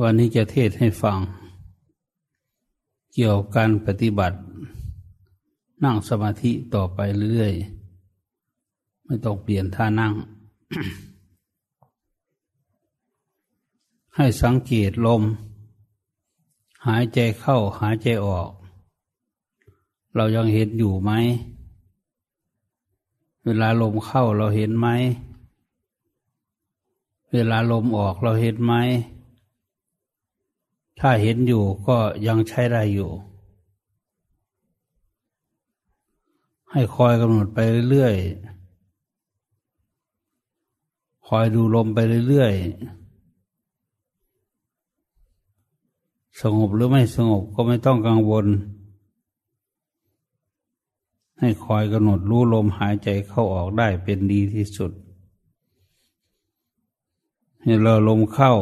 วันนี้จะเทศให้ฟัง เกี่ยวกับการปฏิบัติ นั่งสมาธิต่อไปเรื่อยๆ ไม่ต้องเปลี่ยนท่านั่ง ให้สังเกตลม หายใจเข้าหายใจออก เรายังเห็นอยู่ไหม เวลาลมเข้าเราเห็นไหม เวลาลมออกเราเห็นไหม ถ้าเห็นอยู่ก็ยังใช้ได้อยู่ ให้คอยกำหนดไปเรื่อยๆ คอยดูลมไปเรื่อยๆ สงบหรือไม่สงบก็ไม่ต้องกังวล ให้คอยกำหนดรู้ลมหายใจเข้าออกได้เป็นดีที่สุด ให้เราลมเข้า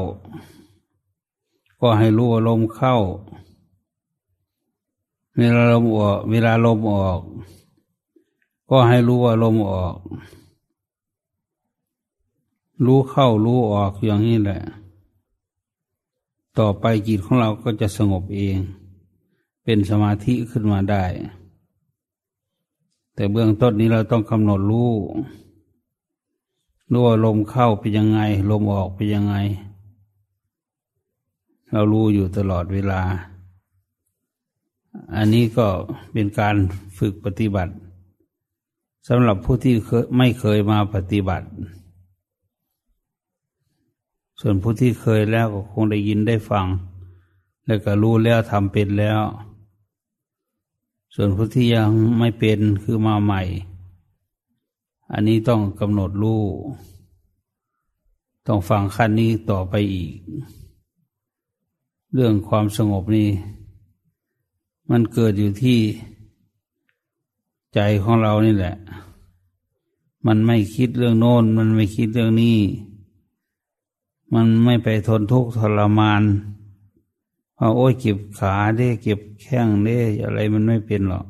ก็ให้รู้ว่าลมเข้า เวลาลมออก เวลาลมออก ก็ให้รู้ว่าลมออก รู้เข้ารู้ออกอย่างนี้แหละ ต่อไปจิตของเราก็จะสงบเอง เป็นสมาธิขึ้นมาได้ แต่เบื้องต้นนี้เราต้องกำหนดรู้รู้ว่าลมเข้าเป็นยังไง ลมออกเป็นยังไง เรารู้อยู่ตลอดเวลา อันนี้ก็เป็นการฝึกปฏิบัติสำหรับผู้ที่ไม่เคยมาปฏิบัติ ส่วนผู้ที่เคยแล้วก็คงได้ยินได้ฟัง แล้วก็รู้แล้วทำเป็นแล้ว ส่วนผู้ที่ยังไม่เป็นคือมาใหม่ อันนี้ต้องกำหนดรู้ ต้องฟังขั้นนี้ต่อไปอีก เรื่องความสงบนี่มันเกิดอยู่ที่ใจของเรานี่แหละ มันไม่คิดเรื่องโน้น มันไม่คิดเรื่องนี้ มันไม่ไปทนทุกข์ทรมานว่าโอ้ยเก็บขาได้เก็บแข้งได้อะไรมันไม่เป็นหรอก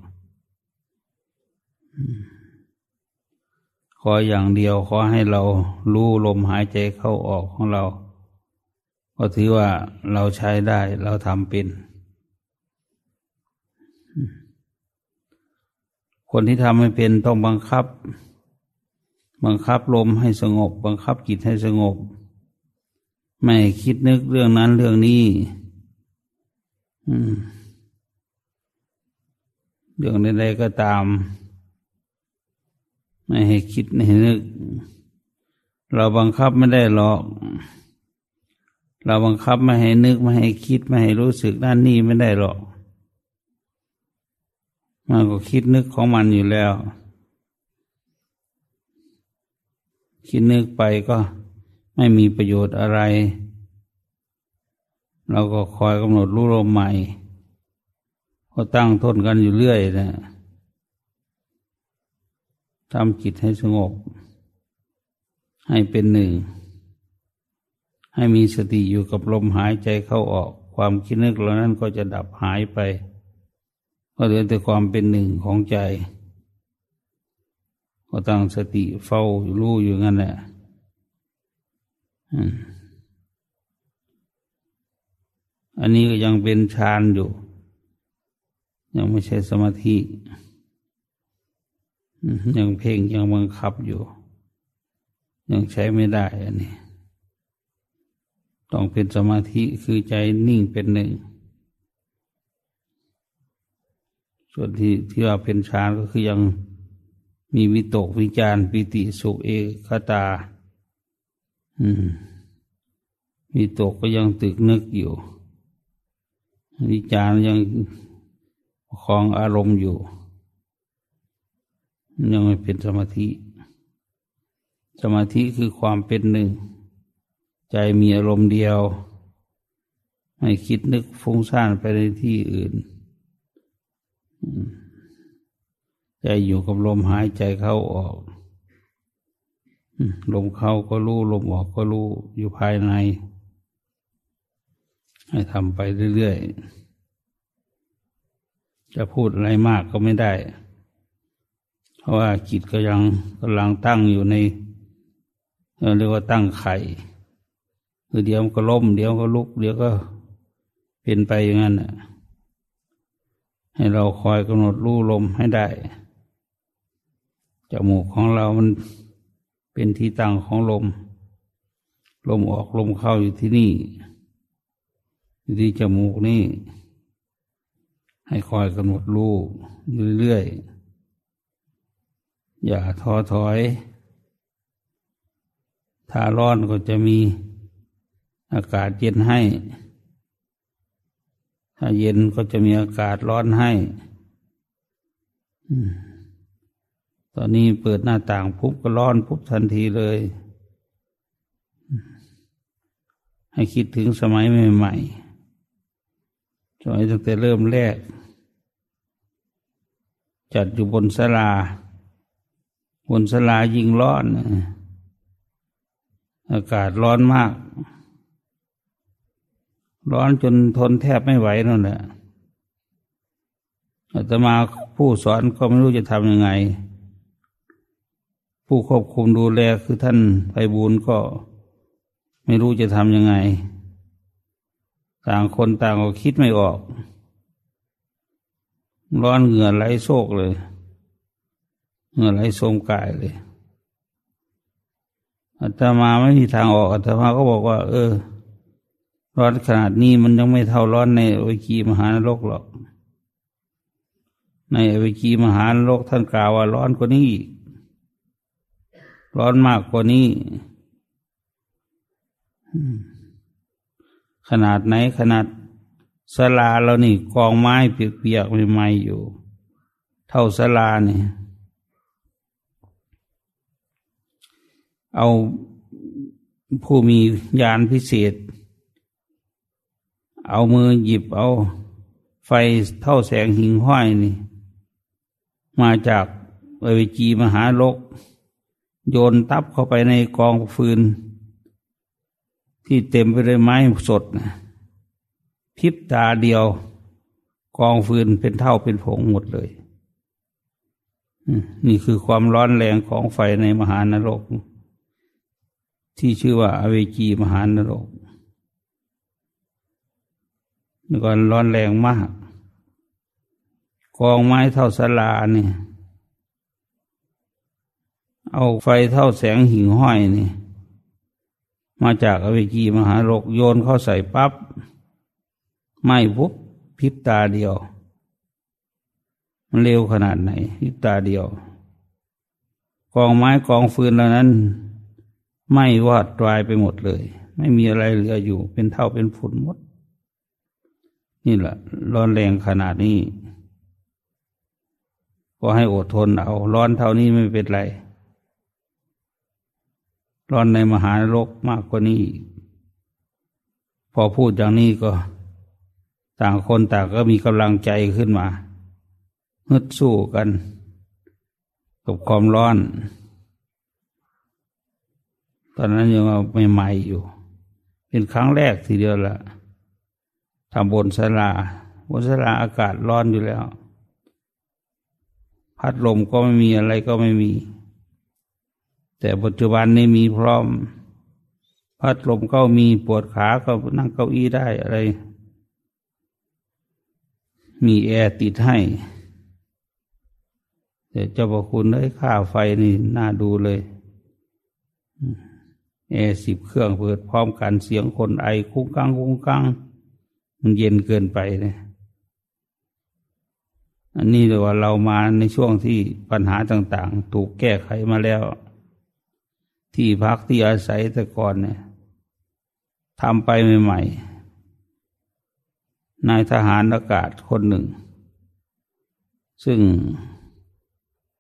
ขออย่างเดียวขอให้เรารู้ลมหายใจเข้าออกของเรา ก็ถือว่าเราใช้ได้เราทำเป็น คนที่ทำไม่เป็นต้องบังคับ บังคับลมให้สงบ บังคับจิตให้สงบ ไม่คิดนึกเรื่องนั้นเรื่องนี้เรื่องใดๆก็ตาม ไม่ให้คิดไม่ให้นึก เราบังคับไม่ได้หรอก เราบังคับไม่ให้นึกไม่ให้คิดไม่ให้รู้สึกด้านนี้ไม่ได้หรอก มันก็คิดนึกของมันอยู่แล้ว คิดนึกไปก็ไม่มีประโยชน์อะไร เราก็คอยกำหนดรู้ลมใหม่ ก็ตั้งทนกันอยู่เรื่อยนะทำจิตให้สงบ ให้เป็นหนึ่ง ให้มีสติอยู่กับลมหายใจเข้าออก ความคิดนึกเหล่านั้นก็จะดับหายไป ก็เหลือแต่ความเป็นหนึ่งของใจ ก็ตั้งสติเฝ้ารู้อยู่งั้นแหละอันนี้ก็ยังเป็นฌานอยู่ ยังไม่ใช่สมาธิยังเพ่งยังบังคับอยู่ ยังใช้ไม่ได้อันนี้ ต้องเป็นสมาธิคือใจนิ่งเป็นหนึ่ง ส่วนที่ที่ว่าเป็นฌานก็คือยังมีวิตกวิจารปิติสุเอกขตา อืมวิตกก็ยังตึกนึกอยู่ วิจารยังคลองอารมณ์อยู่ ยังไม่เป็นสมาธิ สมาธิคือความเป็นหนึ่ง ใจมีอารมณ์เดียว ไม่คิดนึกฟุ้งซ่านไปในที่อื่น ใจอยู่กับลมหายใจเข้าออก ลมเข้าก็รู้ ลมออกก็รู้ อยู่ภายใน ให้ทำไปเรื่อยๆ จะพูดอะไรมากก็ไม่ได้ เพราะว่าจิตก็ยังกำลังตั้งอยู่ในเรียกว่าตั้งไข่ คือเดี๋ยวก็ล้มเดี๋ยวก็ลุก เดี๋ยวก็เป็นไปอย่างนั้นให้เราคอยกำหนดรู้ลมให้ได้จมูกของเรามันเป็นที่ตั้งของลม ลมออกลมเข้าอยู่ที่นี่ อยู่ที่จมูกนี่ ให้คอยกำหนดรู้อยู่เรื่อยๆอย่าท้อถอย ถ้าร้อนก็จะมี อากาศเย็นให้ ถ้าเย็นก็จะมีอากาศร้อนให้ตอนนี้เปิดหน้าต่างปุ๊บก็ร้อนปุ๊บทันทีเลย ให้คิดถึงสมัยใหม่ๆสมัยตั้งแต่เริ่มแรก จัดอยู่บนสลา บนสลายิงร้อน อากาศร้อนมาก ร้อนจนทนแทบไม่ไหวนั่นแหละอาตมาผู้สอนก็ไม่รู้จะทำยังไง ผู้ควบคุมดูแลคือท่านไพบูลก็ไม่รู้จะทำยังไง ต่างคนต่างก็คิดไม่ออก ร้อนเหงื่อไหลโซกเลย เหงื่อไหลโสมกายเลยอาตมาไม่มีทางออกอาตมาก็บอกว่า เออ ร้อนขนาดนี้มันยังไม่เท่าร้อนในอวิกีมหานรกหรอก ในอวิกีมหานรกท่านกล่าวว่าร้อนกว่านี้ ร้อนมากกว่านี้ ขนาดไหนขนาดสลาเรานี่ กองไม้เปียกๆใหม่ๆอยู่ เท่าสลาเนี่ยเอาผู้มียานพิเศษ เอามือหยิบเอา ไฟเท่าแสงหิงห้อยนี่ มาจากเอวิจีมหาโลก โยนตับเข้าไปในกองฟืน ที่เต็มไปด้วยไม้สดนะพิบตาเดียว กองฟืนเป็นเท่าเป็นผงหมดเลยนี่คือความร้อนแรงของไฟในมหานรก ที่ชื่อว่าอเวจีมหานรก นี่ก็ร้อนแรงมาก กองไม้เท่าสลาเนี่ย เอาไฟเท่าแสงหิ่งห้อยนี่ มาจากอเวจีมหาโลกโยนเข้าใส่ปับ๊บไหม้ปุ๊บพิบตาเดียว มันเร็วขนาดไหน พิบตาเดียว กองไม้กองฟืนเหล่านั้นไหม้วอดตายไปหมดเลย ไม่มีอะไรเหลืออยู่ เป็นเท่าเป็นฝุ่นหมด นี่แหละร้อนแรงขนาดนี้ ก็ให้อดทนเอา ร้อนเท่านี้ไม่เป็นไร ร้อนในมหาโลกมากกว่านี้ พอพูดอย่างนี้ก็ ต่างคนต่างก็มีกำลังใจขึ้นมาฮึดสู้กัน กับความร้อน ตอนนั้นยังใหม่ๆอยู่ เป็นครั้งแรกทีเดียวละ ทำบนสลาบนสลาอากาศร้อนอยู่แล้ว พัดลมก็ไม่มีอะไรก็ไม่มี แต่ปัจจุบันนี้มีพร้อม พัดลมก็มีปวดขาก็นั่งเก้าอี้ได้อะไร มีแอร์ติดให้แต่เจ้าพระคุณได้ค่าไฟนี่น่าดูเลยแอร์สิบเครื่องเปิดพร้อมกันเสียงคนไอคุ้งกังคุ้งกัง มันเย็นเกินไปเนี่ยอันนี้เรียกว่าเรามาในช่วงที่ปัญหาต่าง ๆ ถูกแก้ไขมาแล้ว ที่พักที่อาศัยแต่ก่อนเนี่ยทำไปใหม่ๆนายทหารอากาศคนหนึ่ง ซึ่ง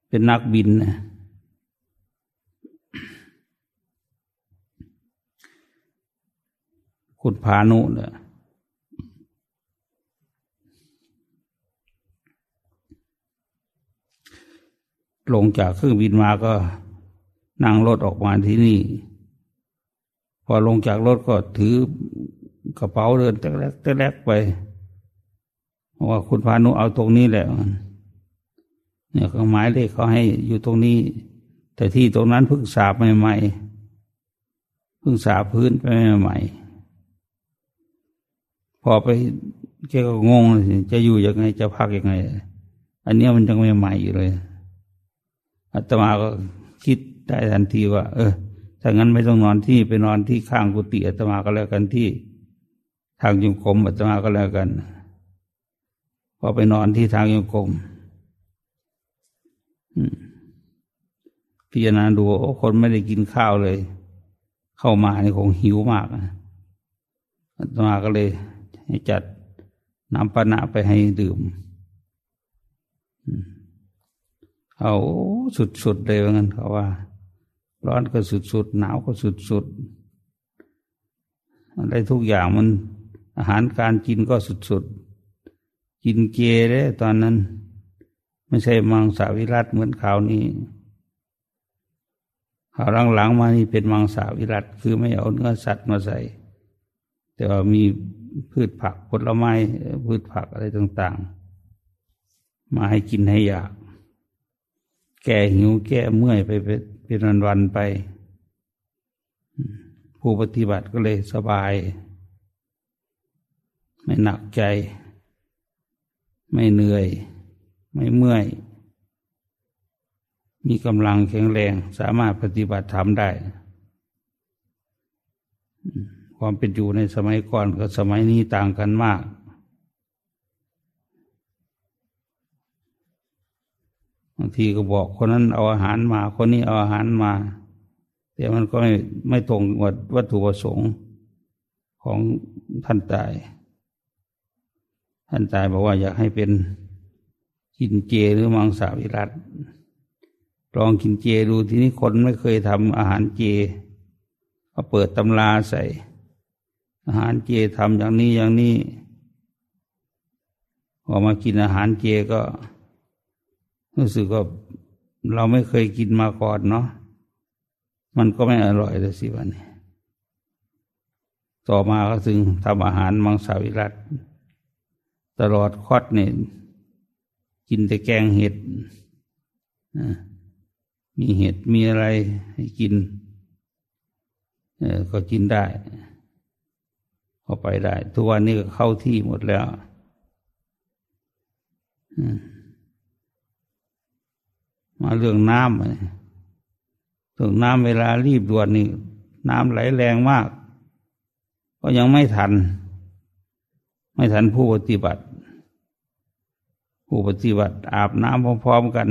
เป็นนักบินนะคุณพานุเนี่ย ลงจากเครื่องบินมาก็นั่งรถออกมาที่นี่ พอลงจากรถก็ถือกระเป๋าเดินแตะแลกแตะแลกไปว่าคุณพานุเอาตรงนี้แหละเนี่ยเขาหมายเลขเขาให้อยู่ตรงนี้ แต่ที่ตรงนั้นเพิ่งสาบใหม่ๆเพิ่งสาบพื้นไปใหม่พอไปแกก็งงจะอยู่ยังไงจะพักยังไง อันนี้มันยังไม่ใหม่อยู่เลย อาตมาก็คิดได้ทันทีว่า เออถ้างั้นไม่ต้องนอนที่ไปนอนที่ข้างกุฏิอาตมาก็แล้วกันที่ ทางยงกรมอาตมาก็แล้วกันพอไปนอนที่ทางยงกรมพิจารณาดูโอ้คนไม่ได้กินข้าวเลย เข้ามานี่คงหิวมากอาตมาก็เลย ให้จัดน้ำปานะไปให้ดื่ม เอาสุดๆเลยว่างั้นเขาว่า ร้อนก็สุดๆหนาวก็สุดๆอะไรทุกอย่างมัน อาหารการกินก็สุดๆกินเจเลยตอนนั้น ไม่ใช่มังสวิรัตเหมือนข่าวนี้ข่าวหลังๆมานี่เป็นมังสวิรัตคือไม่เอาเนื้อสัตว์มาใส่ แต่ว่ามีพืชผักผลไม้พืชผักอะไรต่าง ๆ มาให้กินให้อยาก แก้หิวแก้เมื่อยไปเป็นวันวันไป ผู้ปฏิบัติก็เลยสบาย ไม่หนักใจ ไม่เหนื่อย ไม่เมื่อย มีกำลังแข็งแรงสามารถปฏิบัติทำได้ ความเป็นอยู่ในสมัยก่อนกับสมัยนี้ต่างกันมาก บางทีก็บอกคนนั้นเอาอาหารมา คนนี้เอาอาหารมา แต่มันก็ไม่ไม่ตรงกับวัตถุประสงค์ของท่านตาย ท่านตายบอกว่าอยากให้เป็นกินเจหรือมังสวิรัตลองกินเจดูทีนี้คนไม่เคยทำอาหารเจก็เปิดตำราใส่ อาหารเจทำอย่างนี้อย่างนี้พอมากินอาหารเจก็ รู้สึกว่าเราไม่เคยกินมาก่อนเนาะมันก็ไม่อร่อยเลยสิวันนี้ ต่อมาก็ถึงทำอาหารมังสวิรัตตลอดคอดเนี่ยกินแต่แกงเห็ดมีเห็ดมีอะไรให้กินก็กินได้ก็ไปได้ ทุกวันนี้ก็เข้าที่หมดแล้ว มาเรื่องน้ำเรื่องน้ำเวลารีบด่วนนี่น้ำไหลแรงมาก ก็ยังไม่ทัน ไม่ทันผู้ปฏิบัติ ผู้ปฏิบัติ อาบน้ำพร้อมๆกัน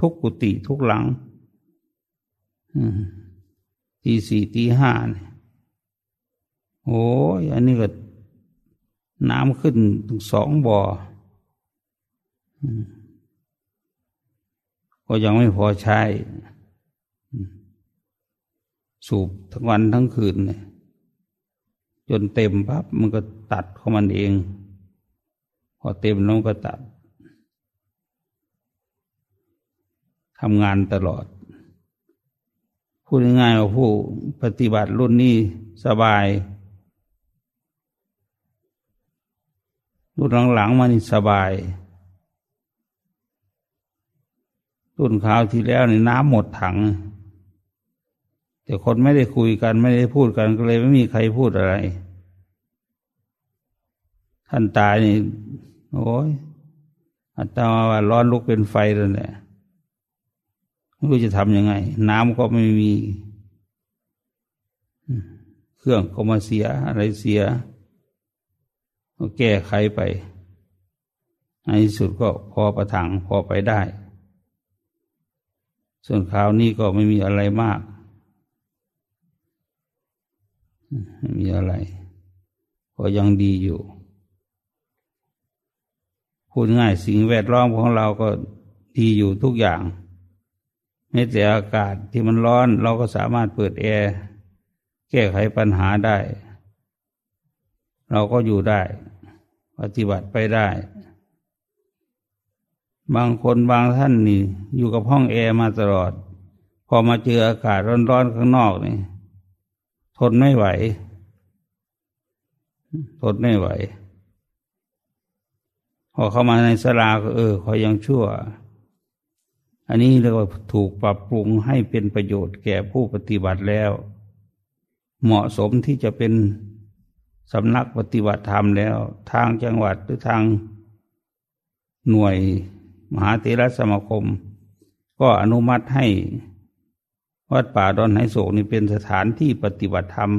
ทุกกุฏิทุกหลังตีสี่ตีห้าเนี่ยโอ้ยอันนี้ก็น้ำขึ้นถึงสองบ่อ ก็ยังไม่พอใช้ สูบทั้งวันทั้งคืนเนี่ยจนเต็มปั๊บมันก็ตัดของมันเอง พอเต็มแล้วก็ตัดทำงานตลอด พูดง่ายๆว่าผู้ปฏิบัติรุ่นนี้สบาย รุ่นหลังๆมานี่สบาย รุ่นข่าวที่แล้วนี่น้ำหมดถัง แต่คนไม่ได้คุยกันไม่ได้พูดกันก็เลยไม่มีใครพูดอะไร ท่านตายนี่ โอ้ยอัตมาว่าร้อนลุกเป็นไฟเลยแหละไม่รู้จะทำยังไง น้ำก็ไม่มี เครื่องก็มาเสียอะไรเสียก็แก้ไขไปในที่สุดก็พอประทังพอไปได้ ส่วนคราวนี้ก็ไม่มีอะไรมาก ไม่มีอะไร ก็ยังดีอยู่ พูดง่ายสิ่งแวดล้อมของเราก็ดีอยู่ทุกอย่างไม่แต่อากาศที่มันร้อนเราก็สามารถเปิดแอร์แก้ไขปัญหาได้ เราก็อยู่ได้ ปฏิบัติไปได้ บางคนบางท่านนี่ อยู่กับห้องแอร์มาตลอด พอมาเจออากาศร้อนๆข้างนอกนี่ ทนไม่ไหว ทนไม่ไหว พอเข้ามาในสลาก็เออเขายังชั่ว อันนี้เรียกว่าถูกปรับปรุงให้เป็นประโยชน์แก่ผู้ปฏิบัติแล้ว เหมาะสมที่จะเป็นสำนักปฏิบัติธรรมแล้ว ทางจังหวัดหรือทางหน่วย มหาเถรสมาคม ก็อนุมัติให้ วัดป่าดอนไหโศกนี่เป็นสถานที่ปฏิบัติธรรม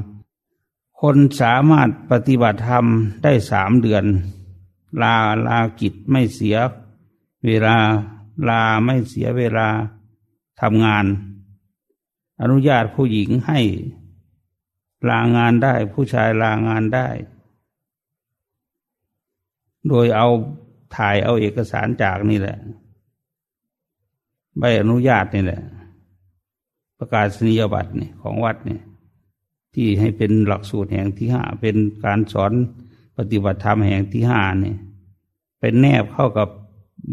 คนสามารถปฏิบัติธรรมได้สามเดือน ลาลากิจไม่เสีย เวลาลาไม่เสียเวลาทำงาน อนุญาตผู้หญิงให้ลางานได้ผู้ชายลางานได้ โดยเอา ถ่ายเอาเอกสารจากนี่แหละ ใบอนุญาตนี่แหละ ประกาศนียบัตรนี่ของวัดนี่ที่ให้เป็นหลักสูตรแห่งที่ห้าเป็นการสอนปฏิบัติธรรมแห่งที่ห้านี่เป็นแนบเข้ากับ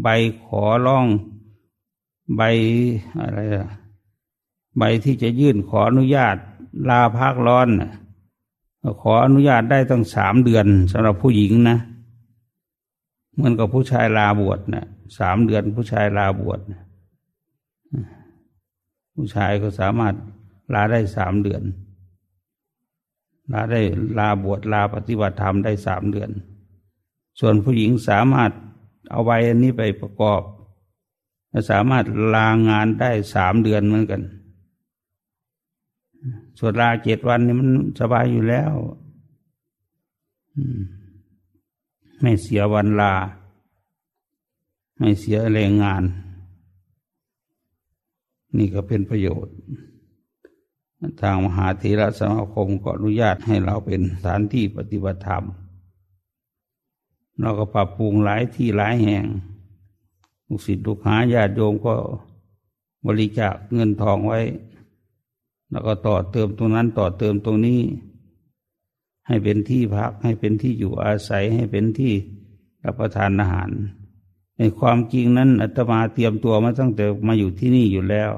ใบขอร้องใบอะไรอะใบที่จะยื่นขออนุญาตลาพักร้อน ขออนุญาตได้ตั้งสามเดือนสำหรับผู้หญิงนะ เหมือนกับผู้ชายลาบวชนะสามเดือนผู้ชายลาบวชนะผู้ชายก็สามารถลาได้สามเดือน ลาได้ลาบวชลาปฏิบัติธรรมได้สามเดือน ส่วนผู้หญิงสามารถเอาใบอันนี้ไปประกอบสามารถลางานได้สามเดือนเหมือนกัน ส่วนลาเจ็ดวันนี่มันสบายอยู่แล้ว ไม่เสียวันลา ไม่เสียแรงงาน นี่ก็เป็นประโยชน์ ทางมหาเถรสมาคมก็อนุญาตให้เราเป็นสถานที่ปฏิบัติธรรม เราก็ปรับปรุงหลายที่หลายแห่งลูกศิษย์ลูกหาญาติโยมก็บริจาคเงินทองไว้ แล้วก็ต่อเติมตรงนั้นต่อเติมตรงนี้ ให้เป็นที่พัก ให้เป็นที่อยู่อาศัยให้เป็นที่รับประทานอาหาร ในความจริงนั้นอาตมาเตรียมตัวมาตั้งแต่มาอยู่ที่นี่อยู่แล้ว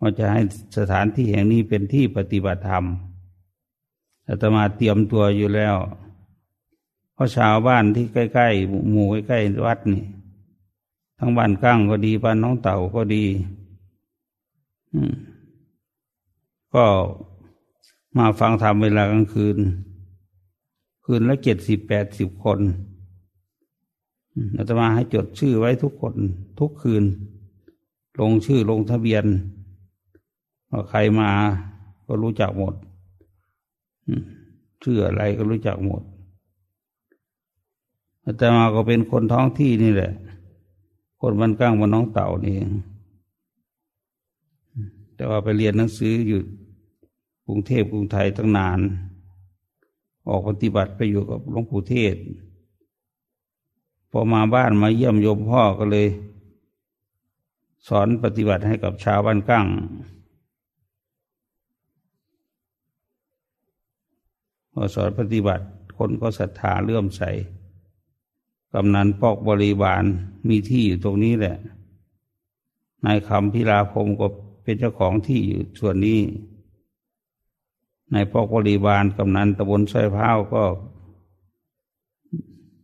ว่าจะให้สถานที่แห่งนี้เป็นที่ปฏิบัติธรรมอาตมาเตรียมตัวอยู่แล้ว เพราะชาวบ้านที่ใกล้ๆหมู่ใกล้ๆวัดนี่ทั้งบ้านก้างก็ดีบ้านน้องเต่าก็ดี อืมก็ มาฟังธรรมเวลากลางคืน คืนละเจ็ดสิบแปดสิบคนอาตมาให้จดชื่อไว้ทุกคน ทุกคืน ลงชื่อลงทะเบียนว่าใครมาก็รู้จักหมดชื่ออะไรก็รู้จักหมดอาตมาก็เป็นคนท้องที่นี่แหละ คนมันก้างมันน้องเต่านี่แต่ว่าไปเรียนหนังสืออยู่ กรุงเทพกรุงไทยตั้งนาน ออกปฏิบัติไปอยู่กับหลวงปู่เทศ พอมาบ้านมาเยี่ยมโยมพ่อก็เลย สอนปฏิบัติให้กับชาวบ้านกั้งพอสอนปฏิบัติคนก็ศรัทธาเลื่อมใสกำนันปอกบริบาลมีที่อยู่ตรงนี้แหละ นายคำพิลาพมก็เป็นเจ้าของที่อยู่ส่วนนี้ ในายปอกบริบาลกำนันตะบนสร้อยพ้าวก็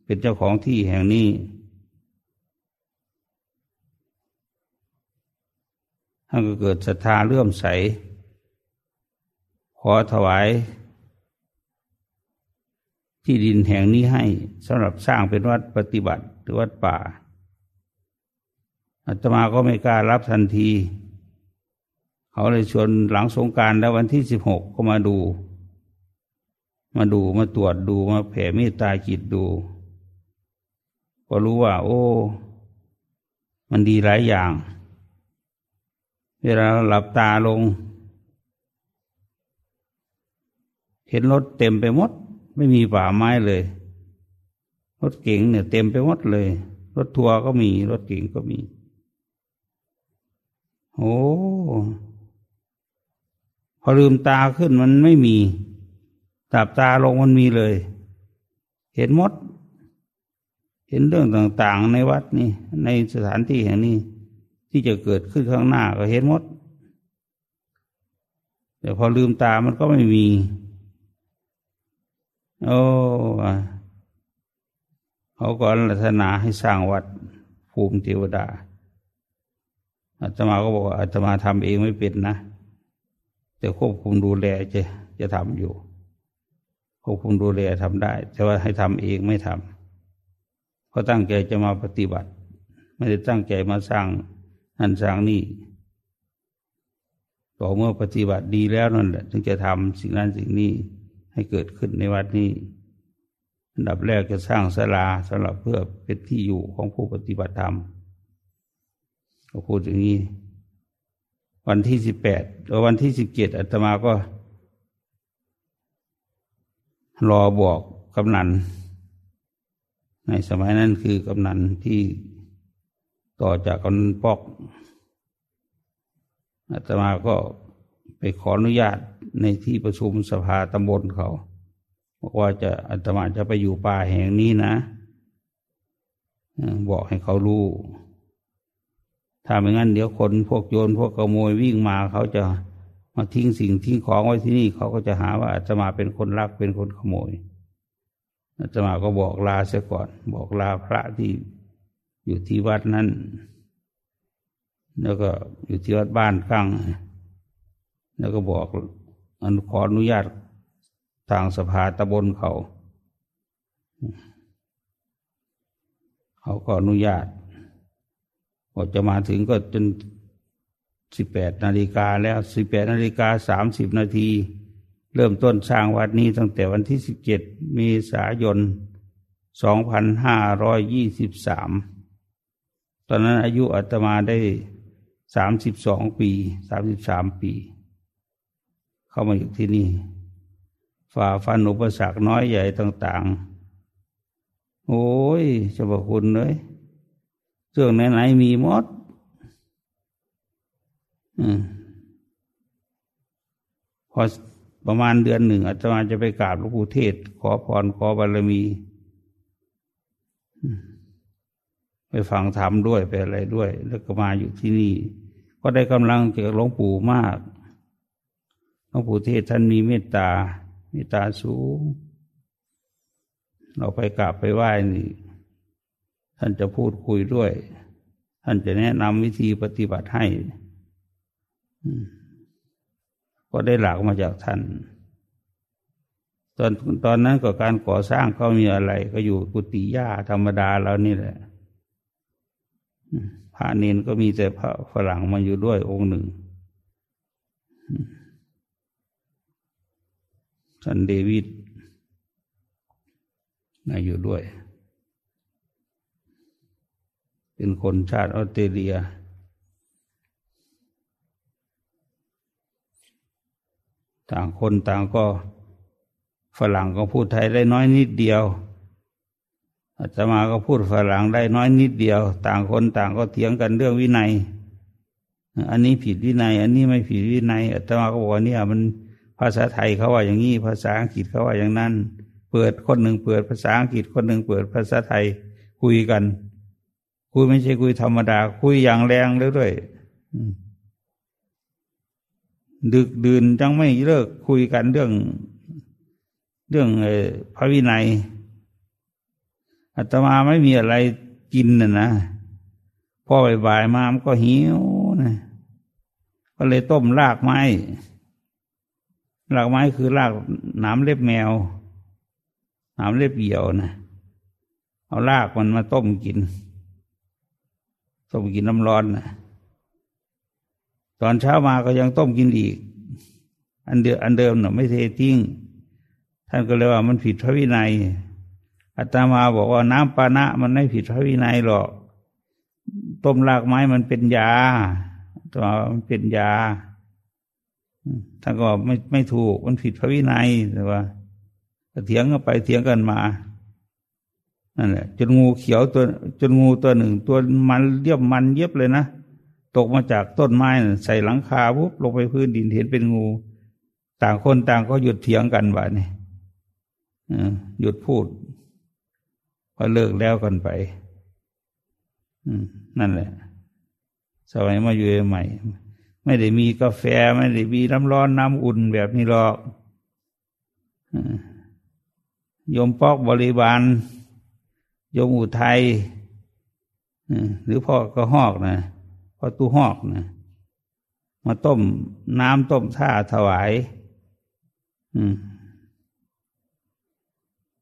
เป็นเจ้าของที่แห่งนี้ท่านก็เกิดศรัทธาเลื่อมใส ขอถวาย ที่ดินแห่งนี้ให้สำหรับสร้างเป็นวัดปฏิบัติหรือวัดป่าอาตมาก็ไม่กล้ารับทันที เขาเลยชวนหลังสงการแล้ววันที่สิบหกก็มาดู มาดูมาตรวจดูมาแผ่เมตตาจิตดู ก็รู้ว่า โอ้ มันดีหลายอย่าง เวลาหลับตาลง เห็นรถเต็มไปหมด ไม่มีป่าไม้เลย รถเก๋งเนี่ย เต็มไปหมดเลย รถทัวร์ก็มี รถเก๋งก็มี โอ้ พอลืมตาขึ้นมันไม่มีตับตาลงมันมีเลย เห็นมด เห็นเรื่องต่างๆในวัดนี่ ในสถานที่แห่งนี้ ที่จะเกิดขึ้นข้างหน้าก็เห็นมด แต่พอลืมตามันก็ไม่มี โอ้เขาก็ลัฒนาให้สร้างวัดภูมิเทวดาอาตมาก็บอกว่าอาตมาทำเองไม่เป็นนะ แต่ควบคุมดูแลจะจะทำอยู่ ควบคุมดูแลทำได้ แต่ว่าให้ทำเองไม่ทำเพราะตั้งใจจะมาปฏิบัติ ไม่ได้ตั้งใจมาสร้างนั่นสร้างนี่ต่อเมื่อปฏิบัติดีแล้วนั่นแหละถึงจะทำสิ่งนั้นสิ่งนี้ให้เกิดขึ้นในวัดนี้อันดับแรกจะสร้างศาลาสำหรับเพื่อเป็นที่อยู่ของผู้ปฏิบัติธรรมก็พูดอย่างนี้ วันที่สิบแปดหรือวันที่สิบเจ็ดอาตมาก็ รอบอกกำนัน ในสมัยนั้นคือกำนันที่ต่อจากกำนันปอกอาตมาก็ไปขออนุญาตในที่ประชุมสภาตำบลเขาบอกว่าจะอาตมาจะไปอยู่ป่าแห่งนี้นะ บอกให้เขารู้ ถ้าไม่งั้นเดี๋ยวคนพวกโยนพวกขโมยวิ่งมาเขาจะมาทิ้งสิ่งทิ้งของไว้ที่นี่เขาก็จะหาว่าอาตมาเป็นคนรักเป็นคนขโมยอาตมาก็บอกลาเสียก่อน บอกลาพระที่อยู่ที่วัดนั้น แล้วก็อยู่ที่วัดบ้านข้างแล้วก็บอกอนุขออนุญาตทางสภาตะบนเขา เขาก็อนุญาต พอจะมาถึงก็จนสิบแปดนาฬิกาแล้วสิบแปดนาฬิกาสามสิบนาทีเริ่มต้นสร้างวัดนี้ตั้งแต่วันที่สิบเจ็ดมีสายนสองพันห้าร้อยยี่สิบสามตอนนั้นอายุอาตมาได้สามสิบสองปีสามสิบสามปี เข้ามาอยู่ที่นี่ ฝ่าฟันอุปสรรคน้อยใหญ่ต่าง ๆ โอ้ยเจ้าพระคุณเลย เรื่องไหนๆมีมดอพอประมาณเดือนหนึ่งอาจารย์จะไปกราบหลวงปู่เทศ ขอพรขอบารมี ไปฟังธรรมด้วยไปอะไรด้วย แล้วก็มาอยู่ที่นี่ ก็ได้กำลังจากหลวงปู่มากหลวงปู่เทศท่านมีเมตตาเมีตาสูงเราไปกราบไปไหว้นี่ ท่านจะพูดคุยด้วย ท่านจะแนะนำวิธีปฏิบัติให้ก็ได้หลักมาจากท่าน ตอนตอนนั้นก็การก่อสร้างเขามีอะไร ก็อยู่กุฏิย่าธรรมดาเรานี่แหละพระเนนก็มีแต่พระฝรั่งมาอยู่ด้วยองค์หนึ่งท่านเดวิดมาอยู่ด้วย เป็นคนชาติออสเตรเลีย ต่างคนต่างก็ฝรั่งก็พูดไทยได้น้อยนิดเดียวอาตมาก็พูดฝรั่งได้น้อยนิดเดียว ต่างคนต่างก็เถียงกันเรื่องวินัย อันนี้ผิดวินัย อันนี้ไม่ผิดวินัยอาตมาก็บอกว่าเนี่ย มันภาษาไทยเขาว่าอย่างนี้ภาษาอังกฤษเขาว่าอย่างนั้น เปิดคนหนึ่งเปิดภาษาอังกฤษคนหนึ่งเปิดภาษาไทยคุยกัน คุยไม่ใช่คุยธรรมดา คุยอย่างแรงเลยด้วยดึกดื่นจังไม่เลิกคุยกันเรื่อง เรื่องพระวินัยอาตมาไม่มีอะไรกินน่ะนะพอบ่ายมามก็หิวนะก็เลยต้มรากไม้รากไม้คือรากหนามเล็บแมวหนามเล็บเหยี่ยวนะเอารากมันมาต้มกิน ต้มกินน้ำร้อนนะตอนเช้ามาก็ยังต้มกินอีก อันเดิมอันเดิมเน่ะไม่เททิ้งท่านก็เลยว่ามันผิดพระวินัยอาตมาบอกว่าน้ำปานะมันไม่ผิดพระวินัยหรอก ต้มรากไม้มันเป็นยาตัวมันเป็นยาท่านก็ไม่ไม่ถูกมันผิดพระวินัยแต่ว่าเถียงกันไปเถียงกันมา นั่นแหละจนงูเขียวตัวจนงูตัวหนึ่ง ตัวมันเรียบมันเย็บเลยนะตกมาจากต้นไม้ใส่หลังคาปุ๊บลงไปพื้นดินเห็นเป็นงู ต่างคนต่างก็หยุดเถียงกันว่านี่หยุดพูดก็เลิกแล้วกันไปนั่นแหละ สมัยมาอยู่ใหม่ ไม่ได้มีกาแฟ ไม่ได้มีน้ำร้อนน้ำอุ่นแบบนี้หรอกยมปอกบริบาล ยมอุทัยหรือพ่อกระหอกนะพ่อตู้หอกนะมาต้มน้ำต้มท่าถวาย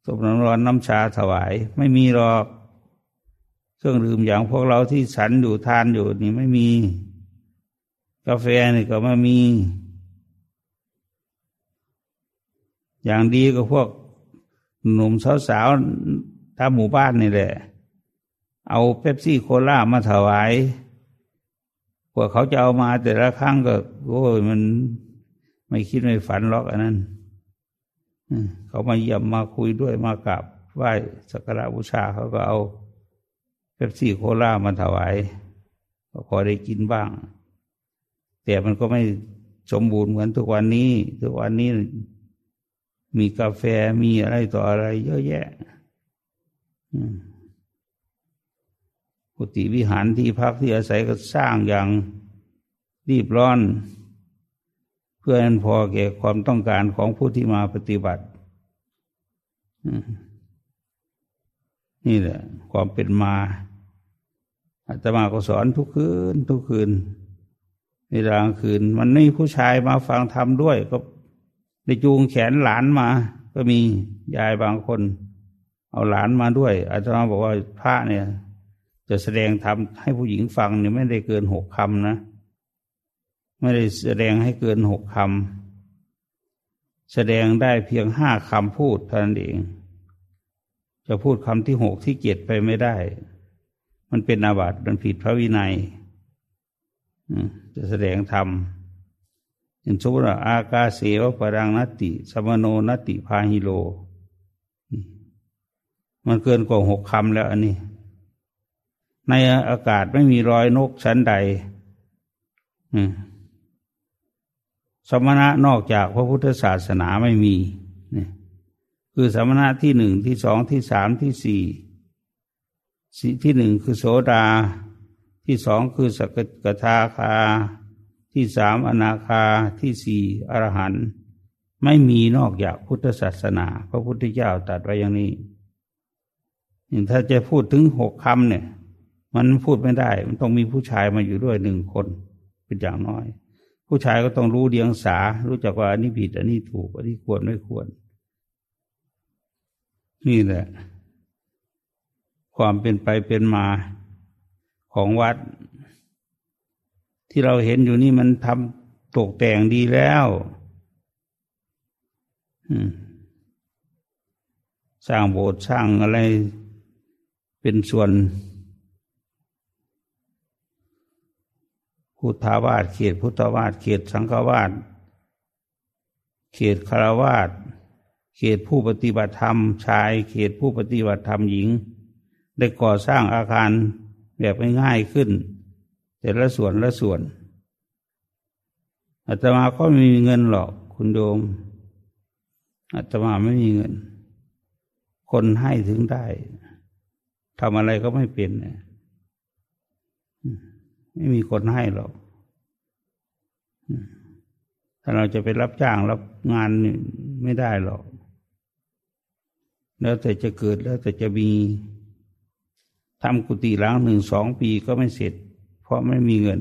ต้มน้ำร้อนน้ำชาถวาย ไม่มีหรอก เครื่องดื่มอย่างพวกเราที่ฉันอยู่ทานอยู่นี่ไม่มี กาแฟนี่ก็ไม่มี อย่างดีก็พวกหนุ่มสาวๆ ตามหมู่บ้านนี่แหละ เอาเป๊ปซี่โคลามาถวายพวกเขาจะเอามาแต่ละครั้งก็โอ้ยมันไม่คิดไม่ฝันหรอกอันนั้นเขามาเยี่ยมมาคุยด้วยมากราบไหว้สักการะบูชาเขาก็เอาเป๊ปซี่โคลามาถวายก็พอได้กินบ้าง แต่มันก็ไม่สมบูรณ์เหมือนทุกวันนี้ ทุกวันนี้มีกาแฟมีอะไรต่ออะไรเยอะแยะ กุฏิวิหารที่พักที่อาศัยก็สร้างอย่างรีบร้อน เพื่อให้พอแก่ความต้องการของผู้ที่มาปฏิบัติ นี่แหละ ความเป็นมาอาตมาก็สอนทุกคืน ทุกคืนเวลากลางคืน มันไม่ผู้ชายมาฟังธรรมด้วย ก็ได้จูงแขนหลานมา ก็มียายบางคน เอาหลานมาด้วยอาตมาบอกว่าพระเนี่ย จะแสดงธรรมให้ผู้หญิงฟังเนี่ยไม่ได้เกินหกคำนะ ไม่ได้แสดงให้เกินหกคำแสดงได้เพียงห้าคำพูดเท่านั้นเอง จะพูดคำที่หกที่เจ็ดไปไม่ได้ มันเป็นอาบัติมันผิดพระวินัยจะแสดงธรรมอย่างสมมติว่าอากาเสวปรังนติสมโนนติพาหิโล มันเกินกว่าหกคำแล้วอันนี้ ในอากาศไม่มีรอยนกชั้นใดสมณะนอกจากพระพุทธศาสนาไม่มีนี่คือสมณะที่หนึ่งที่สองที่สามที่สี่ที่หนึ่งคือโสดา ที่สองคือสกทาคา ที่สามอนาคาที่สี่อรหันต์ไม่มีนอกจากพุทธศาสนา พระพุทธเจ้าตรัสไว้อย่างนี้ ถ้าจะพูดถึงหกคำเนี่ย มันพูดไม่ได้ มันต้องมีผู้ชายมาอยู่ด้วยหนึ่งคนเป็นอย่างน้อย ผู้ชายก็ต้องรู้เดียงสา รู้จักว่าอันนี้ผิด อันนี้ถูก อันนี้ควรไม่ควร นี่แหละ ความเป็นไปเป็นมาของวัด ที่เราเห็นอยู่นี่มันทำตกแต่งดีแล้วสร้างโบสถ์สร้างอะไร เป็นส่วนพุทธาวาสเขตพุทธวาสเขตสังฆวาสเขตคารวาสเขตผู้ปฏิบัติธรรมชาย เขตผู้ปฏิบัติธรรมหญิง ได้ก่อสร้างอาคารแบบง่ายขึ้น แต่ละส่วนละส่วนอาตมาก็ไม่มีเงินหรอกคุณโยมอาตมาไม่มีเงิน คนให้ถึงได้ ทำอะไรก็ไม่เป็นไม่มีคนให้หรอกถ้าเราจะไปรับจ้างรับงานไม่ได้หรอก แล้วแต่จะเกิดแล้วแต่จะมีทำกุฏิหลังหนึ่งสองปีก็ไม่เสร็จ เพราะไม่มีเงิน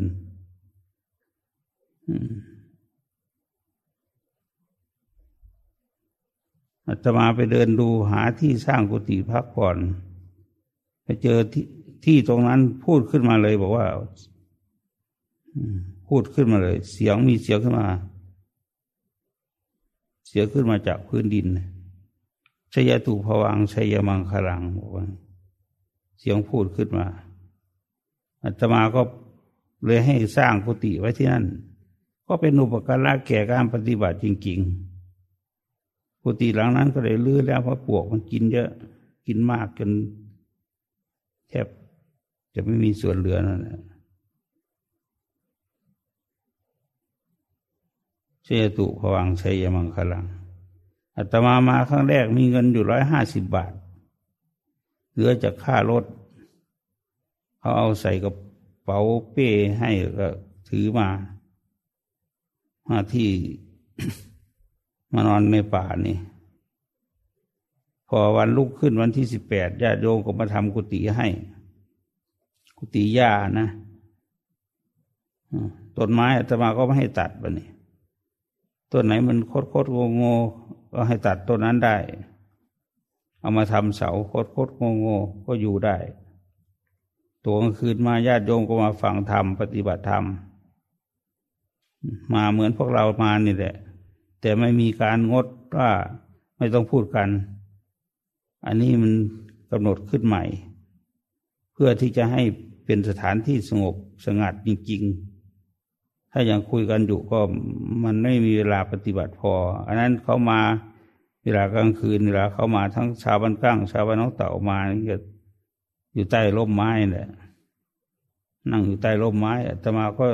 อาตมาไปเดินดูหาที่สร้างกุฏิพักผ่อน ไปเจอที่ที่ตรงนั้นพูดขึ้นมาเลย บอกว่าพูดขึ้นมาเลย เสียงมีเสียงขึ้นมา เสียงขึ้นมาจากพื้นดินชยตุภวังชยมังคลังบอกว่า เสียงพูดขึ้นมาอาตมาก็เลยให้สร้างกุฏิไว้ที่นั่น ก็เป็นอุปการะแก่การปฏิบัติจริง ๆ กุฏิหลังนั้นก็เลยลื้อแล้วเพราะปวกมันกินเยอะ กินมากจน แทบจะไม่มีส่วนเหลือนั่นแหละเชตุผวังชัยมังคลังอาตมามาครั้งแรกมีเงินอยู่ร้อยห้าสิบบาท เหลือจากค่ารถเขาเอาใส่กับเป๋าเป้ให้ก็ถือมา มาที่มานอนในป่านี่ พอวันลุกขึ้นวันที่สิบแปดญาติโยมก็มาทำกุฏิให้ กุฏิหญ้านะต้นไม้อาตมาก็ไม่ให้ตัดบะนี่ต้นไหนมันโคตรโคตรงงก็ให้ตัดต้นนั้นได้ เอามาทำเสาโคตรโคตรงงก็อยู่ได้ตัวกลางคืนมาญาติโยมก็มาฟังธรรมปฏิบัติธรรม มาเหมือนพวกเรามานี่แหละ แต่ไม่มีการงดว่าไม่ต้องพูดกัน อันนี้มันกำหนดขึ้นใหม่ เพื่อที่จะให้เป็นสถานที่สงบสงัดจริง ๆ ถ้ายังคุยกันอยู่ก็มันไม่มีเวลาปฏิบัติพอ อันนั้นเขามาเวลากลางคืนเวลาเขามาทั้งชาวบ้านก้างชาวบ้านน้องเต่ามานี่ก็อยู่ใต้ร่มไม้แหละนั่งอยู่ใต้ร่มไม้อาตมาก็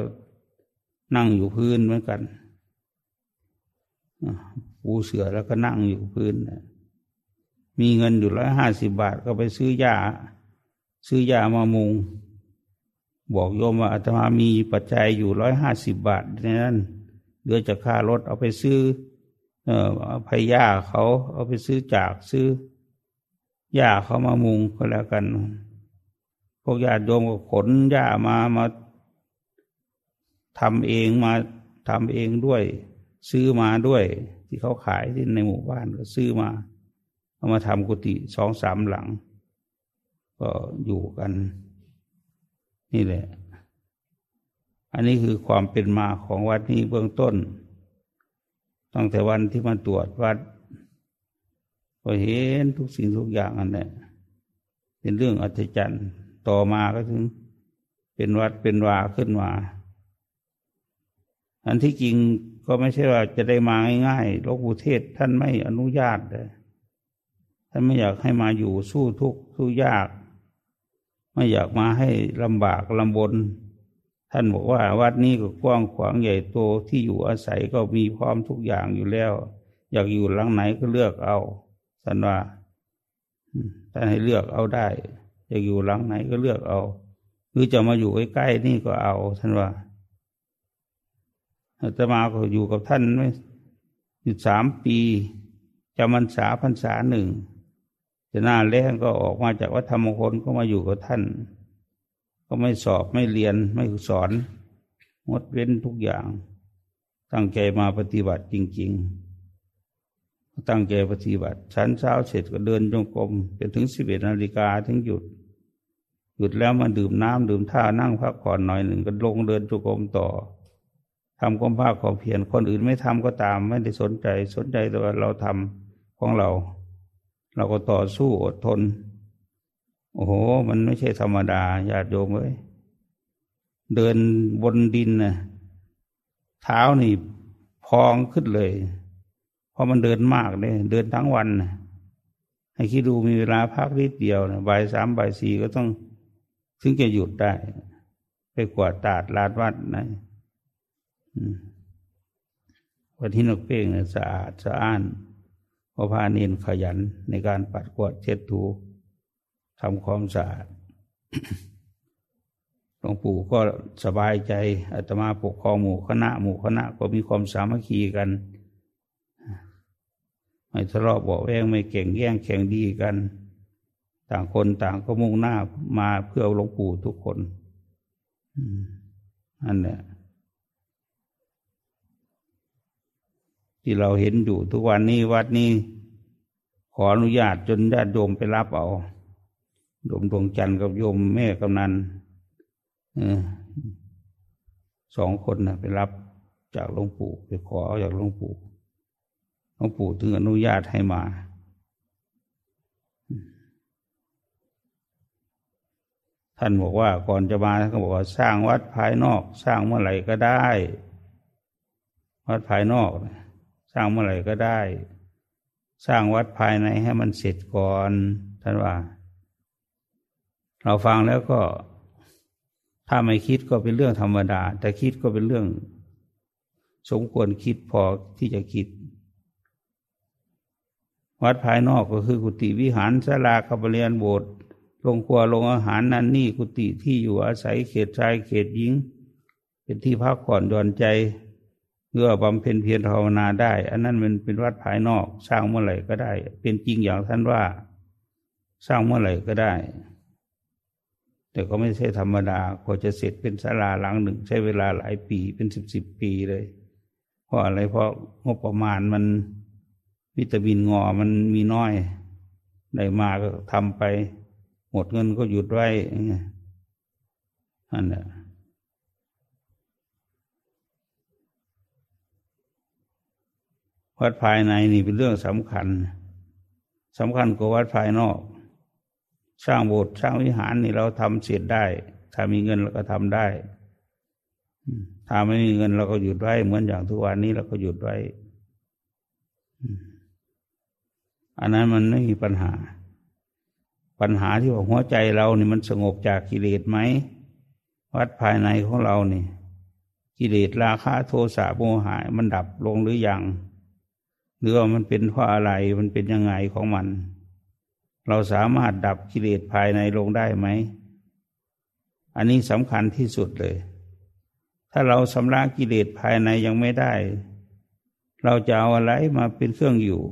นั่งอยู่พื้นเหมือนกันปูเสือแล้วก็นั่งอยู่พื้น มีเงินอยู่ร้อยห้าสิบบาทก็ไปซื้อยาซื้อยามามุง บอกโยมว่าอาตมามีปัจจัยอยู่ร้อยห้าสิบบาทนั้นเหลือจากค่ารถเอาไปซื้อ เออพยาเขาเอาไปซื้อจากซื้อยาเขามามุงก็แล้วกัน พวกญาติโยมก็ขนยามามาทำเองมาทำเองด้วย ซื้อมาด้วย ที่เขาขายที่ในหมู่บ้านก็ซื้อมา เอามาทำกุฏิสองสามหลัง ก็อยู่กัน นี่แหละ อันนี้คือความเป็นมาของวัดนี้เบื้องต้น ตั้งแต่วันที่มาตรวจวัด ก็เห็นทุกสิ่งทุกอย่างอันนี้เป็นเรื่องอัศจรรย์ต่อมาก็ถึง เป็นวัดเป็นวาขึ้นมาอันที่จริงก็ไม่ใช่ว่าจะได้มาง่ายๆหลวงปู่เทศท่านไม่อนุญาตเลย ท่านไม่อยากให้มาอยู่สู้ทุกข์สู้ยาก ไม่อยากมาให้ลำบากลำบน ท่านบอกว่าวัดนี้ก็กว้างขวางใหญ่โตที่อยู่อาศัยก็มีพร้อมทุกอย่างอยู่แล้ว อยากอยู่หลังไหนก็เลือกเอาท่านว่าท่านให้เลือกเอาได้ อยากอยู่หลังไหนก็เลือกเอาหรือจะมาอยู่ใกล้ๆนี่ก็เอาท่านว่าอาตมาก็อยู่กับท่านไม่อยู่สามปีจำพรรษาพรรษาหนึ่ง จะหน้าแรงก็ออกมาจากวัดธรรมคนก็มาอยู่กับท่าน ก็ไม่สอบไม่เรียนไม่สอนงดเว้นทุกอย่าง ตั้งใจมาปฏิบัติจริง ๆ ตั้งใจปฏิบัติชั้นเช้าเสร็จก็เดินจงกรมจนถึงสิบเอ็ดนาฬิกาถึงหยุด หยุดแล้วมาดื่มน้ำดื่มท่านั่งพักผ่อนหน่อยหนึ่งก็ลงเดินจงกรมต่อทำความภาคความเพียรคนอื่นไม่ทำก็ตาม ไม่ได้สนใจสนใจแต่ว่าเราทำของเรา เราก็ต่อสู้อดทน โอ้โห มันไม่ใช่ธรรมดาญาติโยมเอ้ยเดินบนดินนะเท้านี่พองขึ้นเลย เพราะมันเดินมากเลยเดินทั้งวันนะให้คิดดูมีเวลาพักนิดเดียวนะบ่ายสามบ่ายสี่ก็ต้องถึงจะหยุดได้ ไปกวาดตาดลาดวัดนะวันที่นกเป้งนะสะอาดสะอ้าน พราะพานียนขยันในการปัดกวาดเช็ดถูทำความสะอาดหลวงปู่ก็สบายใจอาตมาปกครองหมู่คณะหมู่คณะก็มีความสามัคคีกันไม่ทะเลาะเบาแวงไม่เก่งแย่งแข่งดีกัน ต่างคนต่างก็มุ่งหน้ามาเพื่อหลวงปู่ทุกคนอันเนี้ย ที่เราเห็นอยู่ทุกวันนี้วัดนี้ ขออนุญาตจนญาติโยมไปรับเอาโยมดวงจันทร์กับโยมแม่กำนันสองคนนะไปรับจากหลวงปู่ไปขอจากหลวงปู่หลวงปู่ถึงอนุญาตให้มา ท่านบอกว่าก่อนจะมาท่านก็บอกว่าสร้างวัดภายนอก สร้างเมื่อไหร่ก็ได้ วัดภายนอก สร้างเมื่อไหร่ก็ได้ สร้างวัดภายในให้มันเสร็จก่อนท่านว่า เราฟังแล้วก็ ถ้าไม่คิดก็เป็นเรื่องธรรมดา แต่คิดก็เป็นเรื่อง สมควรคิดพอที่จะคิด วัดภายนอกก็คือกุฏิวิหารศาลาคาบเรียนโบสถ์ลงครัวลงอาหารนั่นนี่กุฏิที่อยู่อาศัยเขตชายเขตหญิง เป็นที่พักผ่อนหย่อนใจ เพื่อบำเพ็ญเพียรภาวนาได้ อันนั้นมันเป็นวัดภายนอก สร้างเมื่อไหร่ก็ได้ เป็นจริงอย่างท่านว่า สร้างเมื่อไหร่ก็ได้ แต่ก็ไม่ใช่ธรรมดากว่าจะเสร็จเป็นศาลาหลังหนึ่ง ใช้เวลาหลายปีเป็นสิบสิบปีเลย เพราะอะไรเพราะงบประมาณมันวิตามินงอมันมีน้อยได้มาก็ทำไป หมดเงินก็หยุดไว้นั่นหละ วัดภายในนี่เป็นเรื่องสำคัญสำคัญกว่าวัดภายนอก สร้างโบสถ์สร้างวิหารนี่เราทำเสร็จได้ ถ้ามีเงินเราก็ทำได้ถ้าไม่มีเงินเราก็หยุดไว้ เหมือนอย่างทุกวันนี้เราก็หยุดไว้ อันนั้นมันไม่มีปัญหา ปัญหาที่ว่าหัวใจเรานี่มันสงบจากกิเลสไหม วัดภายในของเราเนี่ยกิเลสราคะโทสะโมหะมันดับลงหรือยัง หรือว่ามันเป็นเพราะอะไรมันเป็นยังไงของมัน เราสามารถดับกิเลสภายในลงได้ไหม อันนี้สำคัญที่สุดเลย ถ้าเราสำระกิเลสภายในยังไม่ได้ เราจะเอาอะไรมาเป็นเครื่องอยู่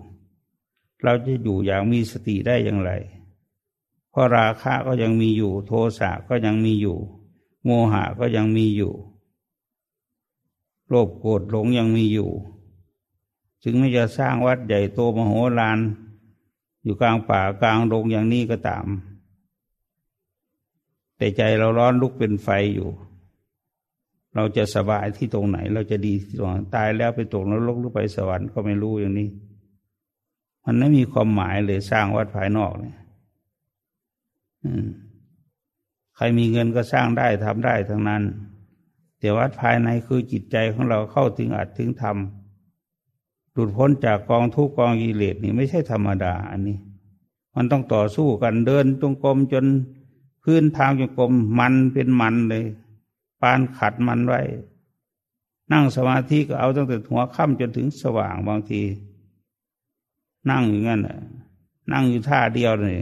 เราจะอยู่อย่างมีสติได้อย่างไร เพราะราคะก็ยังมีอยู่ โทสะก็ยังมีอยู่ โมหะก็ยังมีอยู่ โลภโกรธหลงยังมีอยู่ ถึงไม่จะสร้างวัดใหญ่โตมโหฬารอยู่กลางป่ากลางโรงอย่างนี้ก็ตาม แต่ใจเราร้อนลุกเป็นไฟอยู่ เราจะสบายที่ตรงไหน เราจะดีที่ตรงตายแล้วไปตกนรกหรือไปสวรรค์ก็ไม่รู้อย่างนี้ มันไม่มีความหมายเลยสร้างวัดภายนอกเนี่ยใครมีเงินก็สร้างได้ทำได้ทั้งนั้น แต่วัดภายในคือจิตใจของเราเข้าถึงอัดถึงธรรม หลุดพ้นจากกองทุกกองกิเลสนี่ไม่ใช่ธรรมดา อันนี้ มันต้องต่อสู้กันเดินจงกรมจนพื้นทางจงกรมมันเป็นมันเลย ปานขัดมันไว้ นั่งสมาธิก็เอาตั้งแต่หัวค่ำจนถึงสว่างบางที นั่งอย่างนั้นนั่งอยู่ท่าเดียวเลย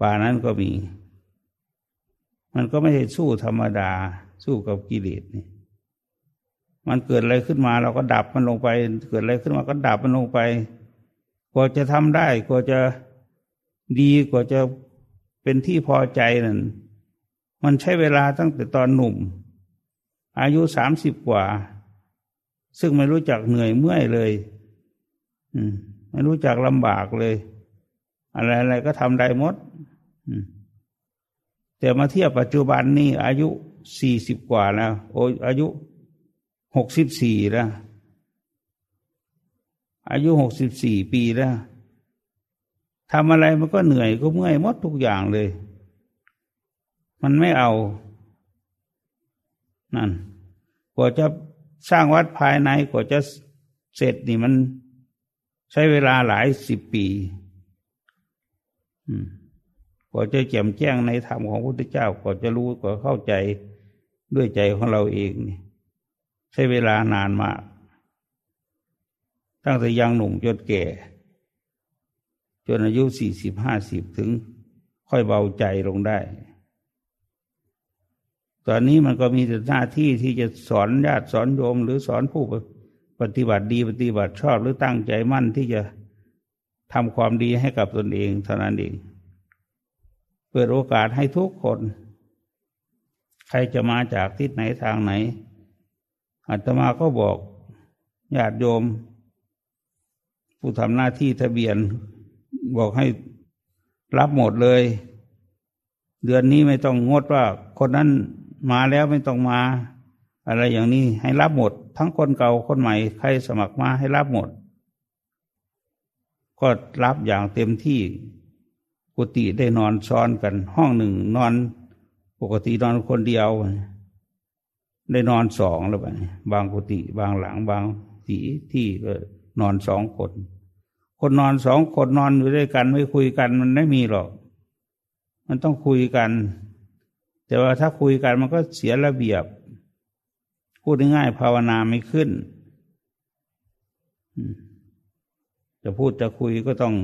ป่านั้นก็มี มันก็ไม่ใช่สู้ธรรมดา สู้กับกิเลสนี่ มันเกิดอะไรขึ้นมาเราก็ดับมันลงไป เกิดอะไรขึ้นมาก็ดับมันลงไป กว่าจะทำได้ กว่าจะดีกว่าจะเป็นที่พอใจนั่นมันใช้เวลาตั้งแต่ตอนหนุ่ม อายุสามสิบกว่า ซึ่งไม่รู้จักเหนื่อยเมื่อยเลย อืมไม่รู้จักลำบากเลย อะไรอะไรก็ทำได้หมดแต่มาเทียบปัจจุบันนี่อายุสี่สิบกว่าแล้วโออายุ หกสิบสี่ล้วอายุหกสิบสี่ปีแล้วทำอะไรมันก็เหนื่อยก็เมื่อยหมดทุกอย่างเลย มันไม่เอา นั่นกว่าจะสร้างวัดภายในกว่าจะเสร็จนี่มันใช้เวลาหลายสิบปีกว่าจะแจ่มแจ้งในธรรมของพระพุทธเจ้า กว่าจะรู้กว่าเข้าใจด้วยใจของเราเองนี่ ใช้เวลานานมาก ตั้งแต่ยังหนุ่มจนแก่ จนอายุสี่สิบห้าสิบถึงค่อยเบาใจลงได้ ตอนนี้มันก็มีแต่หน้าที่ที่จะสอนญาติสอนโยม หรือสอนผู้ปฏิบัติดีปฏิบัติชอบหรือตั้งใจมั่นที่จะทำความดีให้กับตนเองเท่านั้นเอง เปิดโอกาสให้ทุกคน ใครจะมาจากทิศไหนทางไหน อาตมาก็บอกญาติโยม ผู้ทำหน้าที่ทะเบียน บอกให้รับหมดเลย เดือนนี้ไม่ต้องงดว่า คนนั้นมาแล้วไม่ต้องมา อะไรอย่างนี้ให้รับหมด ทั้งคนเก่าคนใหม่ ใครสมัครมาให้รับหมด ก็รับอย่างเต็มที่กุฏิได้นอนซ้อนกัน ห้องหนึ่งนอน ปกตินอนคนเดียว ได้นอนสองแล้วไปบางกุฏิบางหลังบางที่ที่ก็นอนสองคน คนนอนสองคนนอนอยู่ด้วยกันไม่คุยกันมันไม่มีหรอก มันต้องคุยกัน แต่ว่าถ้าคุยกันมันก็เสียระเบียบ พูดง่ายๆภาวนาไม่ขึ้นจะพูดจะคุยก็ต้อง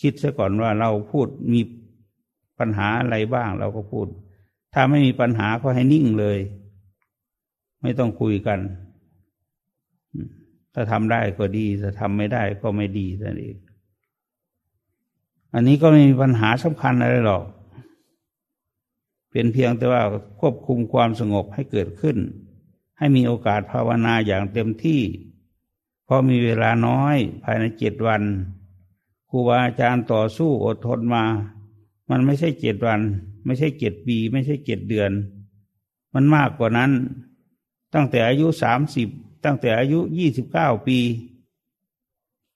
คิดซะก่อนว่าเราพูดมีปัญหาอะไรบ้างเราก็พูด ถ้าไม่มีปัญหาก็ให้นิ่งเลย ไม่ต้องคุยกันถ้าทำได้ก็ดี ถ้าทำไม่ได้ก็ไม่ดีนั่นเองอันนี้ก็ไม่มีปัญหาสำคัญอะไรหรอก เป็นเพียงแต่ว่าควบคุมความสงบให้เกิดขึ้น ให้มีโอกาสภาวนาอย่างเต็มที่ เพราะมีเวลาน้อยภายในเจ็ดวันครูรูบาอาจารย์ต่อสู้อดทนมา มันไม่ใช่เจ็ดวัน ไม่ใช่เจ็ดปี ไม่ใช่เจ็ดเดือน มันมากกว่านั้น ตั้งแต่อายุสามสิบตั้งแต่อายุยี่สิบเก้าปี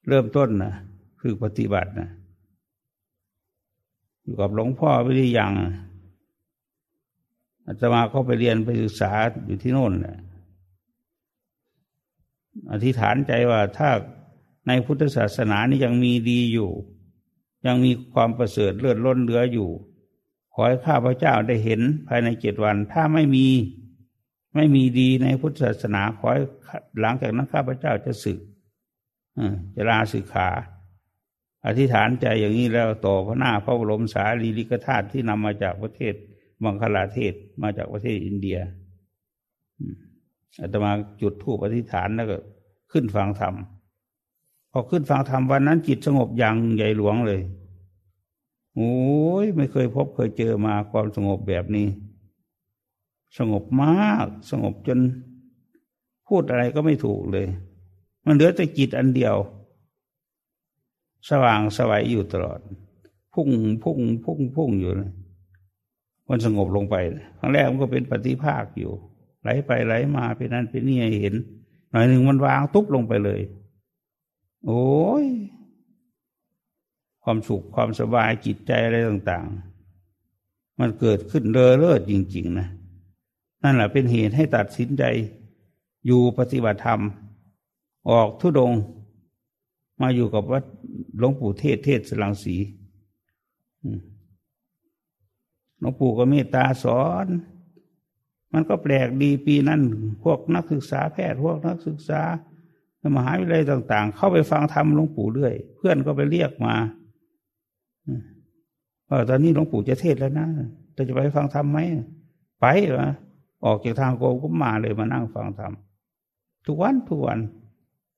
เริ่มต้นนะคือปฏิบัตินะอยู่กับหลวงพ่อวิริยังอาตมาเขาไปเรียนไปศึกษาอยู่ที่โน่นแหละอธิษฐานใจว่าถ้าในพุทธศาสนานี้ยังมีดีอยู่ ยังมีความประเสริฐเลือดล้นเหลืออยู่ ขอให้ข้าพเจ้าได้เห็นภายในเจ็ดวัน ถ้าไม่มี ไม่มีดีในพุทธศาสนาขอให้หลังจากนั้นข้าพเจ้าจะสึกจะลาสึกขา อธิษฐานใจอย่างนี้แล้วต่อพระหน้าพระบรมสารีริกธาตุที่นำมาจากประเทศบังคลาเทศมาจากประเทศอินเดียอาตมาจุดธูปอธิษฐานแล้วก็ขึ้นฟังธรรมพอขึ้นฟังธรรมวันนั้นจิตสงบอย่างใหญ่หลวงเลยโอ้ยไม่เคยพบเคยเจอมาความสงบแบบนี้ สงบมาก สงบจนพูดอะไรก็ไม่ถูกเลย มันเหลือแต่จิตอันเดียว สว่างสวัยอยู่ตลอด พุ่งพุ่งพุ่งพุ่งอยู่เลยมันสงบลงไปครั้งแรกมันก็เป็นปฏิภาคอยู่ ไหลไปไหลมาเป็นนั้นเป็นนี่เห็น หน่อยหนึ่งมันวางตุ๊บลงไปเลย โอ้ยความสุขความสบายจิตใจอะไรต่าง ๆ มันเกิดขึ้นเลอเลิศจริง ๆ นะ นั่นแหละเป็นเหตุให้ตัดสินใจ อยู่ปฏิบัติธรรม ออกทุดง มาอยู่กับวัดหลวงปู่เทศเทศสลังสีหลวงปู่ก็เมตตาสอน มันก็แปลกดีปีนั้น พวกนักศึกษาแพทย์พวกนักศึกษามหาวิทยาลัยต่าง ๆ เข้าไปฟังธรรมหลวงปู่เรื่อย เพื่อนก็ไปเรียกมาว่าตอนนี้หลวงปู่จะเทศแล้วนะจะจะไปฟังธรรมไหมไปวะ ออกจากทางโกก็มาเลยมานั่งฟังธรรมทุกวันทุกวัน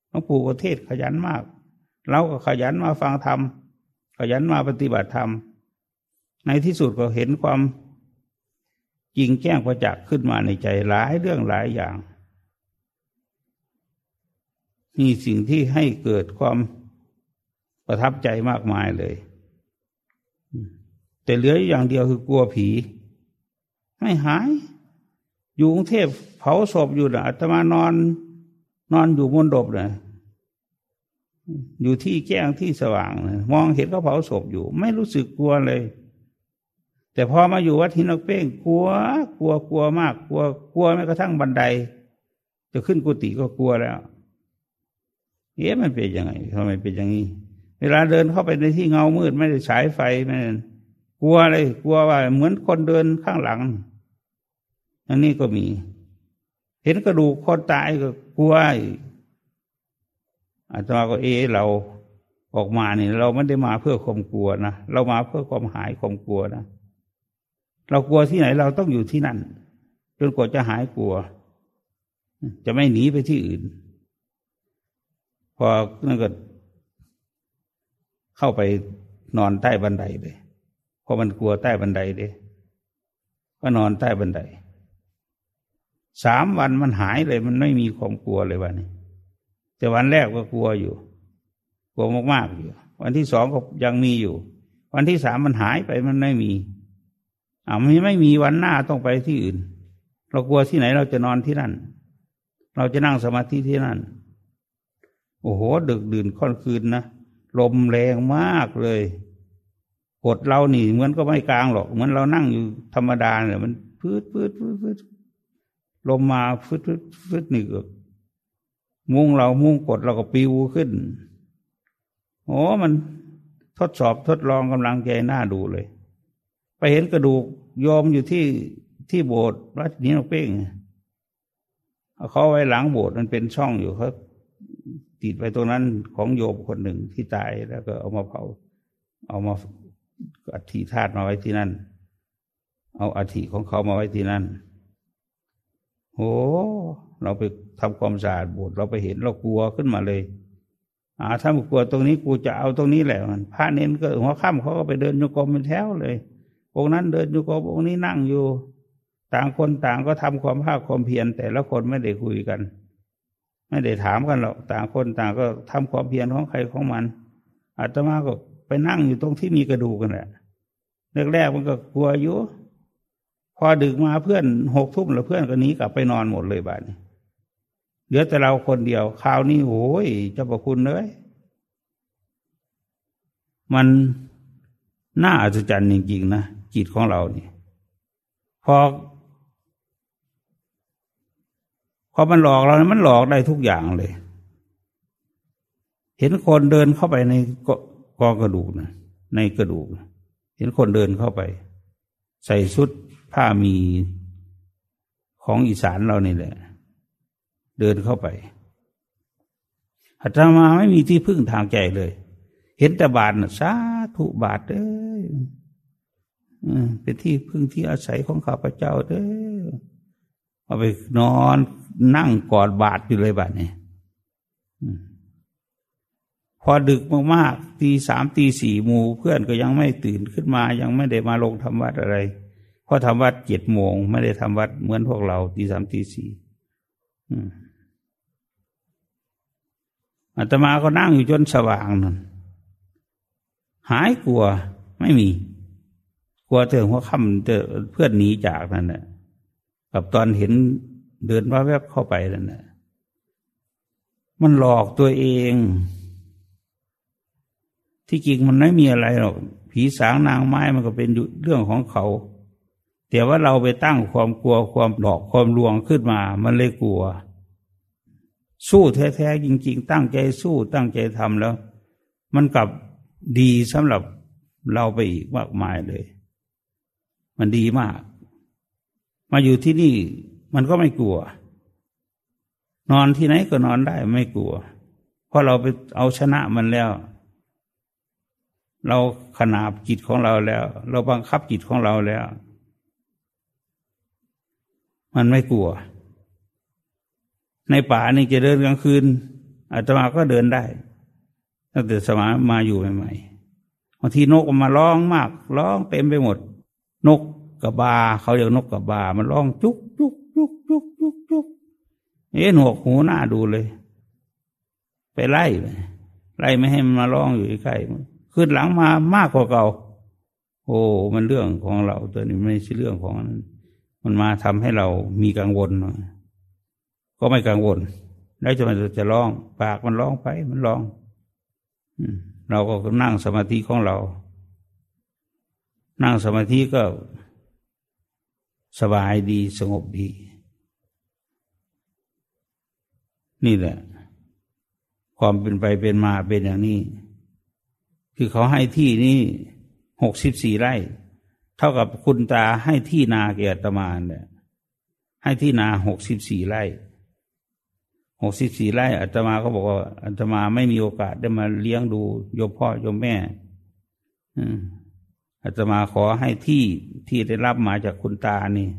หลวงปู่ก็เทศขยันมาก เราก็ขยันมาฟังธรรมขยันมาปฏิบัติธรรม ในที่สุดก็เห็นความจริงแจ้งประจักษ์ขึ้นมาในใจหลายเรื่องหลายอย่างมีสิ่งที่ให้เกิดความประทับใจมากมายเลย แต่เหลืออย่างเดียวคือกลัวผี ไม่หาย อยู่กรุงเทพเผาศพอยู่นะอาตมานอน นอนอยู่บนดบนะอยู่ที่แจ้งที่สว่างนะมองเห็นเขาเผาศพอยู่ ไม่รู้สึกกลัวเลย แต่พอมาอยู่วัดหินนกเป้งกลัว กลัวกลัวมาก กลัว กลัวแม้กระทั่งบันได จะขึ้นกุฏิก็กลัวแล้วเอ๊ะมันเป็นยังไงทำไมเป็นอย่างนี้เวลาเดินเข้าไปในที่เงามืดไม่ได้ฉายไฟไม่กลัวเลย กลัวว่าเหมือนคนเดินข้างหลัง อันนี้ก็มี เห็นกระดูกคนตายก็กลัวอาตมาก็เอเราออกมาเนี่ยเราไม่ได้มาเพื่อความกลัวนะเรามาเพื่อความหายความกลัวนะเรากลัวที่ไหนเราต้องอยู่ที่นั่น จนกว่าจะหายกลัว จะไม่หนีไปที่อื่น พอนั่นก็เข้าไปนอนใต้บันไดเลยเพราะมันกลัวใต้บันไดเลยก็นอนใต้บันได สามวันมันหายเลย มันไม่มีความกลัวเลยวันนี้ แต่วันแรกก็กลัวอยู่ กลัวมากๆอยู่ วันที่สองก็ยังมีอยู่ วันที่สามมันหายไปมันไม่มีอ่าไม่ไม่มีวันหน้าต้องไปที่อื่น เรากลัวที่ไหนเราจะนอนที่นั่น เราจะนั่งสมาธิที่นั่น โอ้โห ดึกดื่นค่อนคืนนะลมแรงมากเลยกดเราหนีเหมือนก็ไม่กลางหรอก เหมือนเรานั่งอยู่ธรรมดาเนี่ยมันพืดพืดพืดพืด ลมมาฟืดฟืดฟืดหนึ่งมุ้งเรามุ้งกดเราก็ปิวขึ้นโอ้มันทดสอบทดลองกำลังใจหน้าดูเลย ไปเห็นกระดูกโยมอยู่ที่ที่โบสถ์วัดนี้นกเป้งเขาไว้หลังโบสถ์มันเป็นช่องอยู่เขาติดไปตรงนั้นของโยมคนหนึ่งที่ตายแล้วก็เอามาเผา เอามาอัฐิธาตุมาไว้ที่นั่น เอาอัฐิของเขามาไว้ที่นั่น โอ้เราไปทำความสะอาดโบสถ์เราไปเห็นเรากลัวขึ้นมาเลยอ่าถ้ากลัวตรงนี้กูจะเอาตรงนี้แหละมันพระเน้นก็หัวค่ำเขาก็ไปเดินโยกมเป็นแถวเลยองค์นั้นเดินอยู่กับองค์นี้นั่งอยู่ ต่างคนต่างก็ทำความภาคความเพียรแต่ละคนไม่ได้คุยกัน ไม่ได้ถามกันหรอกต่างคนต่างก็ทำความเพียรของใครของมันอาตมาก็ไปนั่งอยู่ตรงที่มีกระดูกกันแหละแรกๆมันก็กลัวอยู่ อดึกมาเพื่อนหกทุ่มแล้วเพื่อนก็หนีกลับไปนอนหมดเลยบ้านนี้เหลือแต่เราคนเดียวคราวนี้โอ้ยเจ้าประคุณเลยมันน่าอัศจรรย์จริงๆนะจิตของเราเนี่ยพอพอมันหลอกเรามันหลอกได้ทุกอย่างเลย เห็นคนเดินเข้าไปในกองกระดูกนะในกระดูก เห็นคนเดินเข้าไป ใส่ชุด ผ้ามีของอีสานเรานี่แหละ เดินเข้าไปอาตมาไม่มีที่พึ่งทางใจเลย เห็นแต่บาทสาธุบาทเด้อเป็นที่พึ่งที่อาศัยของข้าพเจ้าเด้อเอาไปนอนนั่งกอดบาทอยู่เลยบาทนี่พอดึกมากๆตีสามตีสี่มูเพื่อนก็ยังไม่ตื่นขึ้นมายังไม่ได้มาลงทำวัดอะไร เพราะทำวัดเจ็ดโมงไม่ได้ทำวัดเหมือนพวกเราตีสามตีสี่อาตมาก็นั่งอยู่จนสว่างนั่นหายกลัวไม่มี กลัวเถอะหัวค่ำเถอเพื่อนหนีจากนั่นแหละกับตอนเห็นเดินว่าแวบเข้าไปนั่นแหละมันหลอกตัวเอง ที่จริงมันไม่มีอะไรหรอก ผีสางนางไม้มันก็เป็นเรื่องของเขา แต่ว่าเราไปตั้งความกลัวความหลอกความลวงขึ้นมา มันเลยกลัว สู้แท้ๆจริง ๆ ตั้งใจสู้ตั้งใจทำแล้ว มันกลับดีสำหรับเราไปอีกมากมายเลย มันดีมาก มาอยู่ที่นี่มันก็ไม่กลัว นอนที่ไหนก็นอนได้ไม่กลัว เพราะเราไปเอาชนะมันแล้ว เราขนาบจิตของเราแล้ว เราบังคับจิตของเราแล้ว มันไม่กลัว ในป่านี่จะเดินกลางคืนอาตมาก็เดินได้ตั้งแต่สมัยมาอยู่ใหม่ๆบางทีนกมาร้องมาก ร้องเต็มไปหมด นกกระบาเขาเรียกนกกระบา มันร้องจุกจุกจุกจุกจุกจุกเอ๊ะหนวกหูหน้าดูเลย ไปไล่ไปไล่ไม่ให้มันมาร้องอยู่ใกล้ขึ้นหลังมามากกว่าเก่า โอ้ มันเรื่องของเราตัวนี้ไม่ใช่เรื่องของนั้น มันมาทำให้เรามีกังวล ก็ไม่กังวล แล้วจะมันจะร้อง ปากมันร้องไป มันร้องเราก็นั่งสมาธิของเรา นั่งสมาธิก็สบายดีสงบดี นี่แหละ ความเป็นไปเป็นมาเป็นอย่างนี้ คือเขาให้ที่นี่หกสิบสี่ไร่ เท่ากับคุณตาให้ที่นาเกียรตมาเนี่ยให้ที่นาหกสิบสี่ไร่หกสิบสี่ไร่อาตมาก็บอกว่าอาตมาไม่มีโอกาสได้มาเลี้ยงดูโยมพ่อโยมแม่อาตมาขอให้ที่ที่ได้รับมาจากคุณตานี่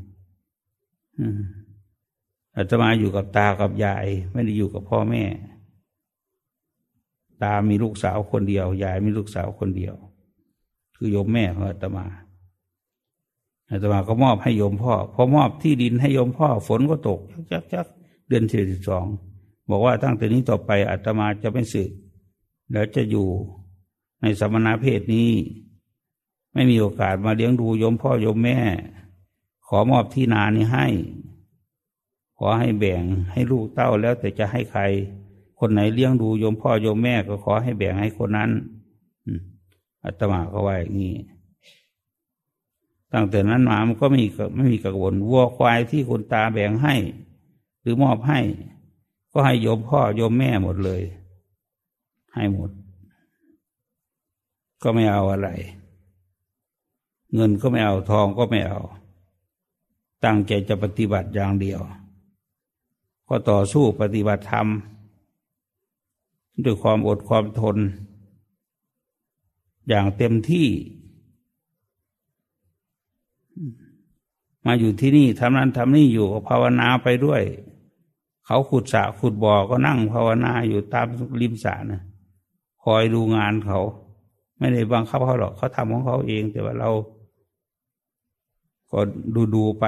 อาตมาอยู่กับตากับยาย ไม่ได้อยู่กับพ่อแม่ ตามีลูกสาวคนเดียว ยายมีลูกสาวคนเดียว คือโยมแม่ของอาตมา อาตมาก็มอบให้โยมพ่อ พอมอบที่ดินให้โยมพ่อ ฝนก็ตกชักชักเดือนที่สิบสองบอกว่าตั้งแต่นี้ต่อไปอาตมาจะไม่สึก แล้วจะอยู่ในสมณเพศนี้ ไม่มีโอกาสมาเลี้ยงดูโยมพ่อโยมแม่ ขอมอบที่นานี้ให้ ขอให้แบ่งให้ลูกเต้าแล้วแต่จะให้ใคร คนไหนเลี้ยงดูโยมพ่อโยมแม่ก็ขอให้แบ่งให้คนนั้นอาตมาก็ว่าอย่างนี้ ตั้งแต่นั้นมามันก็ไม่มีไม่มีกังวลวัวควายที่คุณตาแบ่งให้ หรือมอบให้ ก็ให้โยมพ่อโยมแม่หมดเลย ให้หมด ก็ไม่เอาอะไร เงินก็ไม่เอาทองก็ไม่เอา ตั้งใจจะปฏิบัติอย่างเดียว ก็ต่อสู้ปฏิบัติธรรมด้วยความอดความทน อย่างเต็มที่ มาอยู่ที่นี่ทำนั้นทำนี่อยู่ภาวนาไปด้วย เขาขุดสระขุดบ่อก็นั่งภาวนาอยู่ตามริมสระนะคอยดูงานเขา ไม่ได้บังคับเขาหรอกเขาทำของเขาเองแต่ว่าเรา ก็ดูดูไป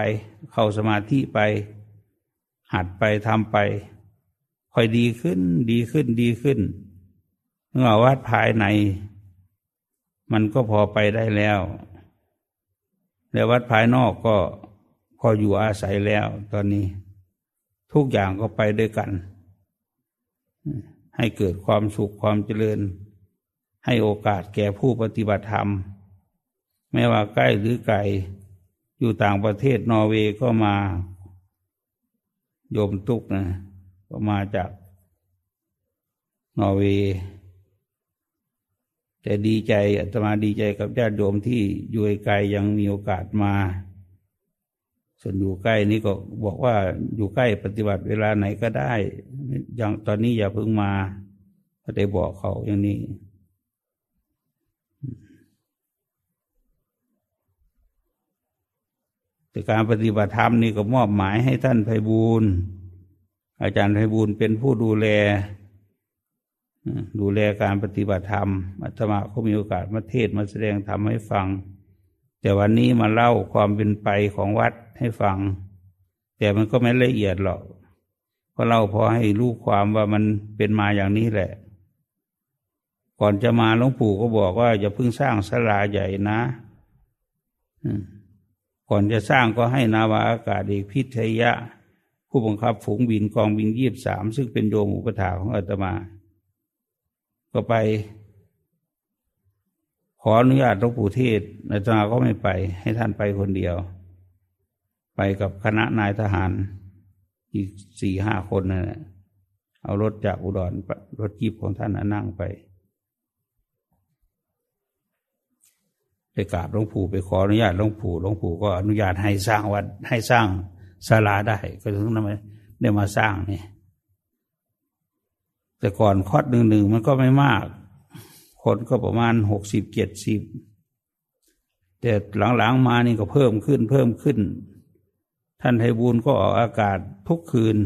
เข้าสมาธิไป หัดไปทำไปค่อยดีขึ้น ดีขึ้นดีขึ้นเมื่อวัดภายใน มันก็พอไปได้แล้ว แล้ววัดภายนอกก็ พออยู่อาศัยแล้วตอนนี้ ทุกอย่างก็ไปด้วยกัน ให้เกิดความสุขความเจริญ ให้โอกาสแก่ผู้ปฏิบัติธรรม ไม่ว่าใกล้หรือไกลอยู่ต่างประเทศนอร์เวย์ก็มา โยมตุกนะก็มาจากนอร์เวย์แต่ดีใจอาตมาดีใจกับญาติโยมที่อยู่ไกลยังมีโอกาสมา ส่วนอยู่ใกล้นี่ก็บอกว่าอยู่ใกล้ปฏิบัติเวลาไหนก็ได้อยังตอนนี้อย่าเพิ่งมาก็ได้บอกเขาอย่างนี้แต่การปฏิบัติธรรมนี่ก็มอบหมายให้ท่านไพบูลอาจารย์ไพบูลเป็นผู้ดูแล ดูแลการปฏิบัติธรรมอาตมาเขามีโอกาสมาเทศมาแสดงธรรมให้ฟัง แต่วันนี้มาเล่าความเป็นไปของวัดให้ฟัง แต่มันก็ไม่ละเอียดหรอกเพราะเล่าพอให้รู้ความว่ามันเป็นมาอย่างนี้แหละ ก่อนจะมาหลวงปู่ก็บอกว่าอย่าเพิ่งสร้างสลาใหญ่นะก่อนจะสร้างก็ให้นาวาอากาศเอกพิทยะ ผู้บังคับฝูงบินกองบินยีบสามซึ่งเป็นโยมอุปถาของอาตมา ก็ไป ออนุญาตหลวงปู่เทศอาจารย์ก็ไม่ไป ให้ท่านไปคนเดียว ไปกับคณะนายทหาร อีกสี่ห้าคนนั่นแหละเอารถจากอุดรรถจีบของท่านนั่งไป ไปกราบหลวงปู่ไปขออนุญาตหลวงปู่หลวงปู่ก็อนุญาตให้สร้างวัดให้สร้างศาลาได้ ก็ถึงนั้นได้มาสร้างนี่แต่ก่อนคอดหนึ่งหนึ่งมันก็ไม่มาก คนก็ประมาณหกสิบเจ็ดสิบแต่หลังๆมานี่ก็เพิ่มขึ้นเพิ่มขึ้น ท่านไทบูลก็ออกอากาศทุกคืน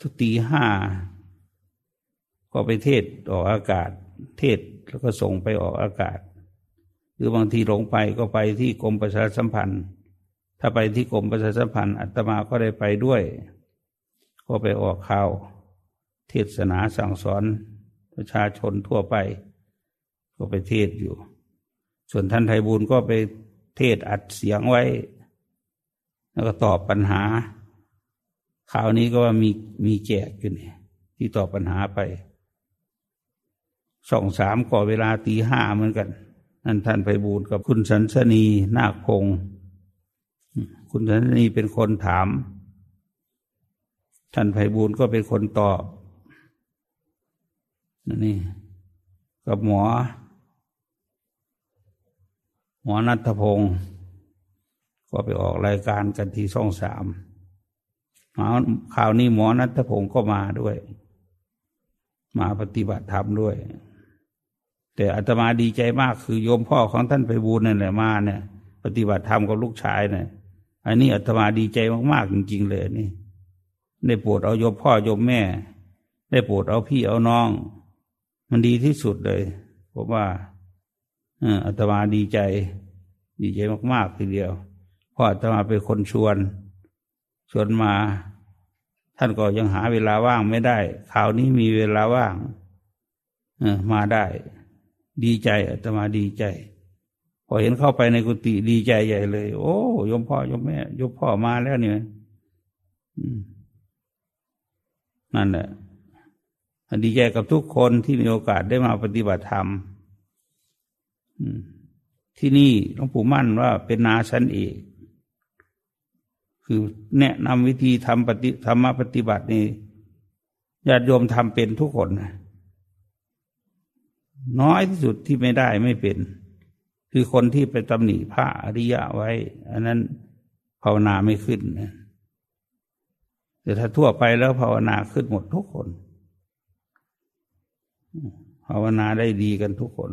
ทุกตีห้าก็ไปเทศออกอากาศ เทศแล้วก็ส่งไปออกอากาศ หรือบางทีลงไปก็ไปที่กรมประชาสัมพันธ์ ถ้าไปที่กรมประชาสัมพันธ์อัตมาก็ได้ไปด้วย ก็ไปออกข่าว เทศนาสั่งสอน ประชาชนทั่วไป ก็ไปเทศอยู่ ส่วนท่านไทบูลก็ไปเทศอัดเสียงไว้ แล้วก็ตอบปัญหาข่าวนี้ก็ว่ามีมีแจกอยู่นี่ที่ตอบปัญหาไปสองสามก่อเวลาตีห้าเหมือนกันนั่นท่านไพบูลกับคุณสันสนีนาคพงศ์คุณสันสนีเป็นคนถาม ท่านไพบูลก็เป็นคนตอบ นี่กับหมอ หมอนัทพงศ์ก็ไปออกรายการกันที่ช่องสามมาข่าวนี้หมอนัทพงศ์ก็มาด้วย มาปฏิบัติธรรมด้วย แต่อาตมาดีใจมากคือโยมพ่อของท่านไปบูญนั่นแหละมาเนี่ย ปฏิบัติธรรมกับลูกชายเนี่ยอันนี้อาตมาดีใจมากๆจริง ๆ เลยนี่ ได้โปรดเอาโยมพ่อโยมแม่ ได้โปรดเอาพี่เอาน้อง มันดีที่สุดเลยผมว่าอาตมาดีใจ ดีใจมากๆทีเดียวเพราะอาตมาเป็นคนชวน ชวนมา ท่านก็ยังหาเวลาว่างไม่ได้คราวนี้มีเวลาว่างมาได้ ดีใจอาตมาดีใจ พอเห็นเข้าไปในกุฏิดีใจใหญ่เลย โอ้ยมพ่อยมแม่ยมพ่อมาแล้วเนี่ยนั่นแหละ ดีใจกับทุกคนที่มีโอกาสได้มาปฏิบัติธรรมที่นี่หลวงปู่มั่นว่าเป็นนาชั้นเอกคือแนะนำวิธีทำปฏิธรรมปฏิบัตินี่ญาติโยมทำเป็นทุกคนน้อยที่สุดที่ไม่ได้ไม่เป็น คือคนที่ไปตำหนิพระอริยะไว้ อันนั้นภาวนาไม่ขึ้นนะแต่ถ้าทั่วไปแล้วภาวนาขึ้นหมดทุกคน ภาวนาได้ดีกันทุกคน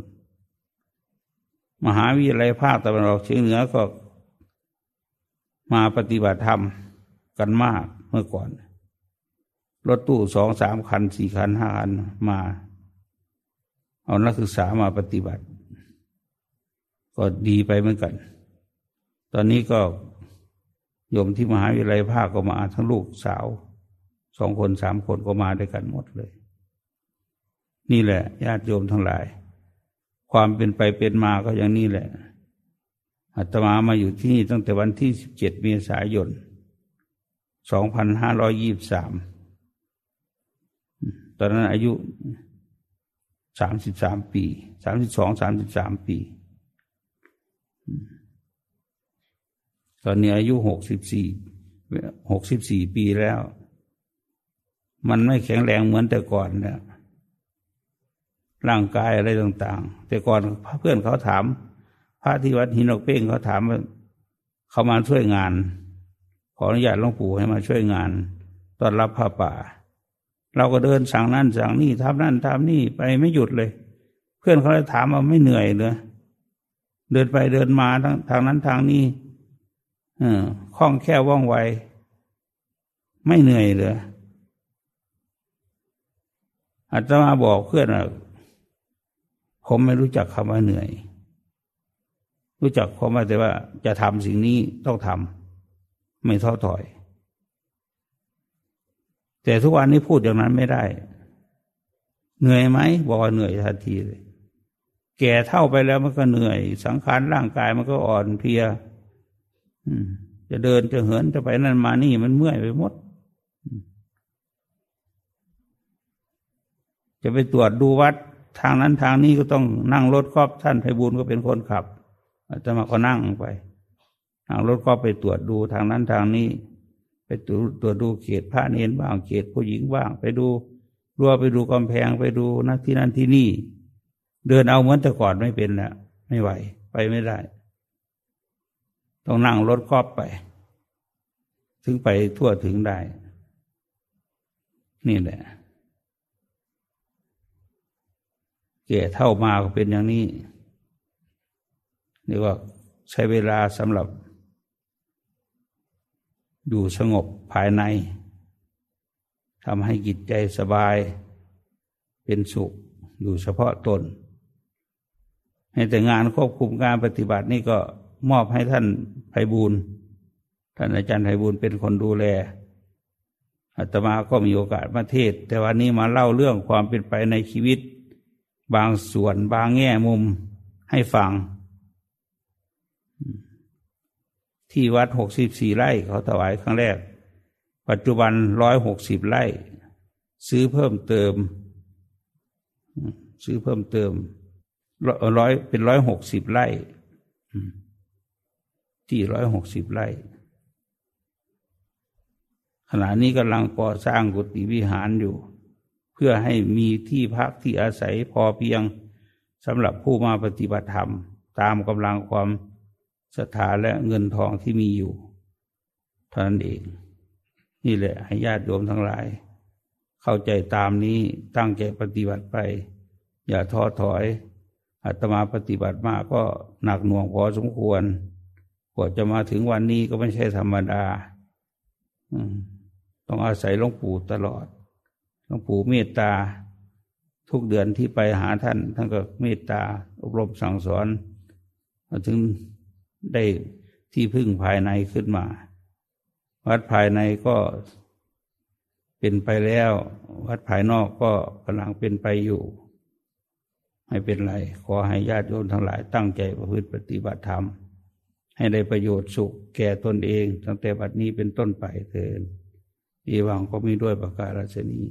มหาวิทยาลัยภาคตะวันออกเฉียงเหนือก็มาปฏิบัติธรรมกันมากเมื่อก่อน รถตู้สองสามคันสี่คันห้าคันมา เอานักศึกษามาปฏิบัติ ก็ดีไปเหมือนกัน ตอนนี้ก็โยมที่มหาวิทยาลัยภาคก็มาทั้งลูกสาวสองคนสามคนก็มาด้วยกันหมดเลย นี่แหละญาติโยมทั้งหลาย ความเป็นไปเป็นมาก็อย่างนี้แหละอาตมามาอยู่ที่นี่ตั้งแต่วันที่สิบเจ็ดเมษายนสองพันห้าร้อยยี่บสามตอนนั้นอายุสามสิบสามปีสามสิบสองสามสิบสามปี ตอนนี้อายุหกสิบสี่หกสิบสี่ปีแล้ว มันไม่แข็งแรงเหมือนแต่ก่อนเนี่ย ร่างกายอะไรต่างๆ แต่ก่อนเพื่อนเขาถาม พระที่วัดหินอกเป้งเขาถามว่าเขามาช่วยงาน ขออนุญาตหลวงปู่ให้มาช่วยงานตอนรับพระป่า เราก็เดินสั่งนั่นสั่งนี่ทำนั่นทำนี่ไปไม่หยุดเลย เพื่อนเขาเลยถามว่าไม่เหนื่อยเลยเดินไปเดินมาทางทางนั้นทางนี้ออคล่องแค่ว่องไว ไม่เหนื่อยเลยอาตมาบอกเพื่อนว่า ผมไม่รู้จักคำว่าเหนื่อย รู้จักความว่าแต่ว่าจะทำสิ่งนี้ต้องทำไม่ท้อถอย แต่ทุกวันนี้พูดอย่างนั้นไม่ได้ เหนื่อยไหมบอกว่าเหนื่อยทันทีเลย แก่เท่าไปแล้วมันก็เหนื่อย สังขารร่างกายมันก็อ่อนเพลียจะเดินจะเหินจะไปนั่นมานี่มันเมื่อยไปหมดจะไปตรวจดูวัด ทางนั้นทางนี้ก็ต้องนั่งรถครอบท่านไพบูลก็เป็นคนขับอาตมาก็นั่งไปนั่งรถก็ไปตรวจดูทางนั้นทางนี้ ไปตรวจตรวจดูเขตพระเนนบ้างเขตผู้หญิงบ้าง ไปดูรั้วไปดูกำแพงไปดูนักที่นั่นที่นี่ เดินเอาเหมือนแต่ก่อนไม่เป็นแล้วไม่ไหว ไปไม่ได้ ต้องนั่งรถครอบไป ถึงไปทั่วถึงได้ นี่แหละ แก่เท่ามาก็เป็นอย่างนี้นี่ว่าใช้เวลาสำหรับ อยู่สงบภายในทำให้จิตใจสบาย เป็นสุขอยู่เฉพาะตน ให้แต่งานควบคุมการปฏิบัตินี่ก็มอบให้ท่านไพบูลท่านอาจารย์ไพบูลเป็นคนดูแลอาตมาก็มีโอกาสมาเทศ แต่วันนี้มาเล่าเรื่องความเป็นไปในชีวิต บางส่วนบางแง่มุมให้ฟัง ที่วัดหกสิบสี่ไร่เขาถวายครั้งแรก ปัจจุบันร้อยหกสิบไร่ ซื้อเพิ่มเติม ซื้อเพิ่มเติมร้อยเป็นร้อยหกสิบไร่ที่ร้อยหกสิบไร่ขณะนี้กำลังก่อสร้างกุฏิวิหารอยู่ พื่อให้มีที่พักที่อาศัยพอเพียงสำหรับผู้มาปฏิบัติธรรม ตามกำลังความศรัทธาและเงินทองที่มีอยู่เท่านั้นเอง นี่แหละให้ญาติโยมทั้งหลาย เข้าใจตามนี้ตั้งใจปฏิบัติไป อย่าท้อถอยอาตมาปฏิบัติมากก็หนักหน่วงพอสมควรกว่าจะมาถึงวันนี้ก็ไม่ใช่ธรรมดาต้องอาศัยหลวงปู่ตลอด ลวงปู่เมตตาทุกเดือนที่ไปหาท่าน ท่านก็เมตตาอบรมสั่งสอนถึงได้ที่พึ่งภายในขึ้นมา วัดภายในก็เป็นไปแล้ว วัดภายนอกก็กำลังเป็นไปอยู่ไม่เป็นไร ขอให้ญาติโยมทั้งหลายตั้งใจประพฤติปฏิบัติธรรม ให้ได้ประโยชน์สุขแก่ตนเอง ตั้งแต่บัดนี้เป็นต้นไปเถิดอีวังก็มีด้วยประกาศชนี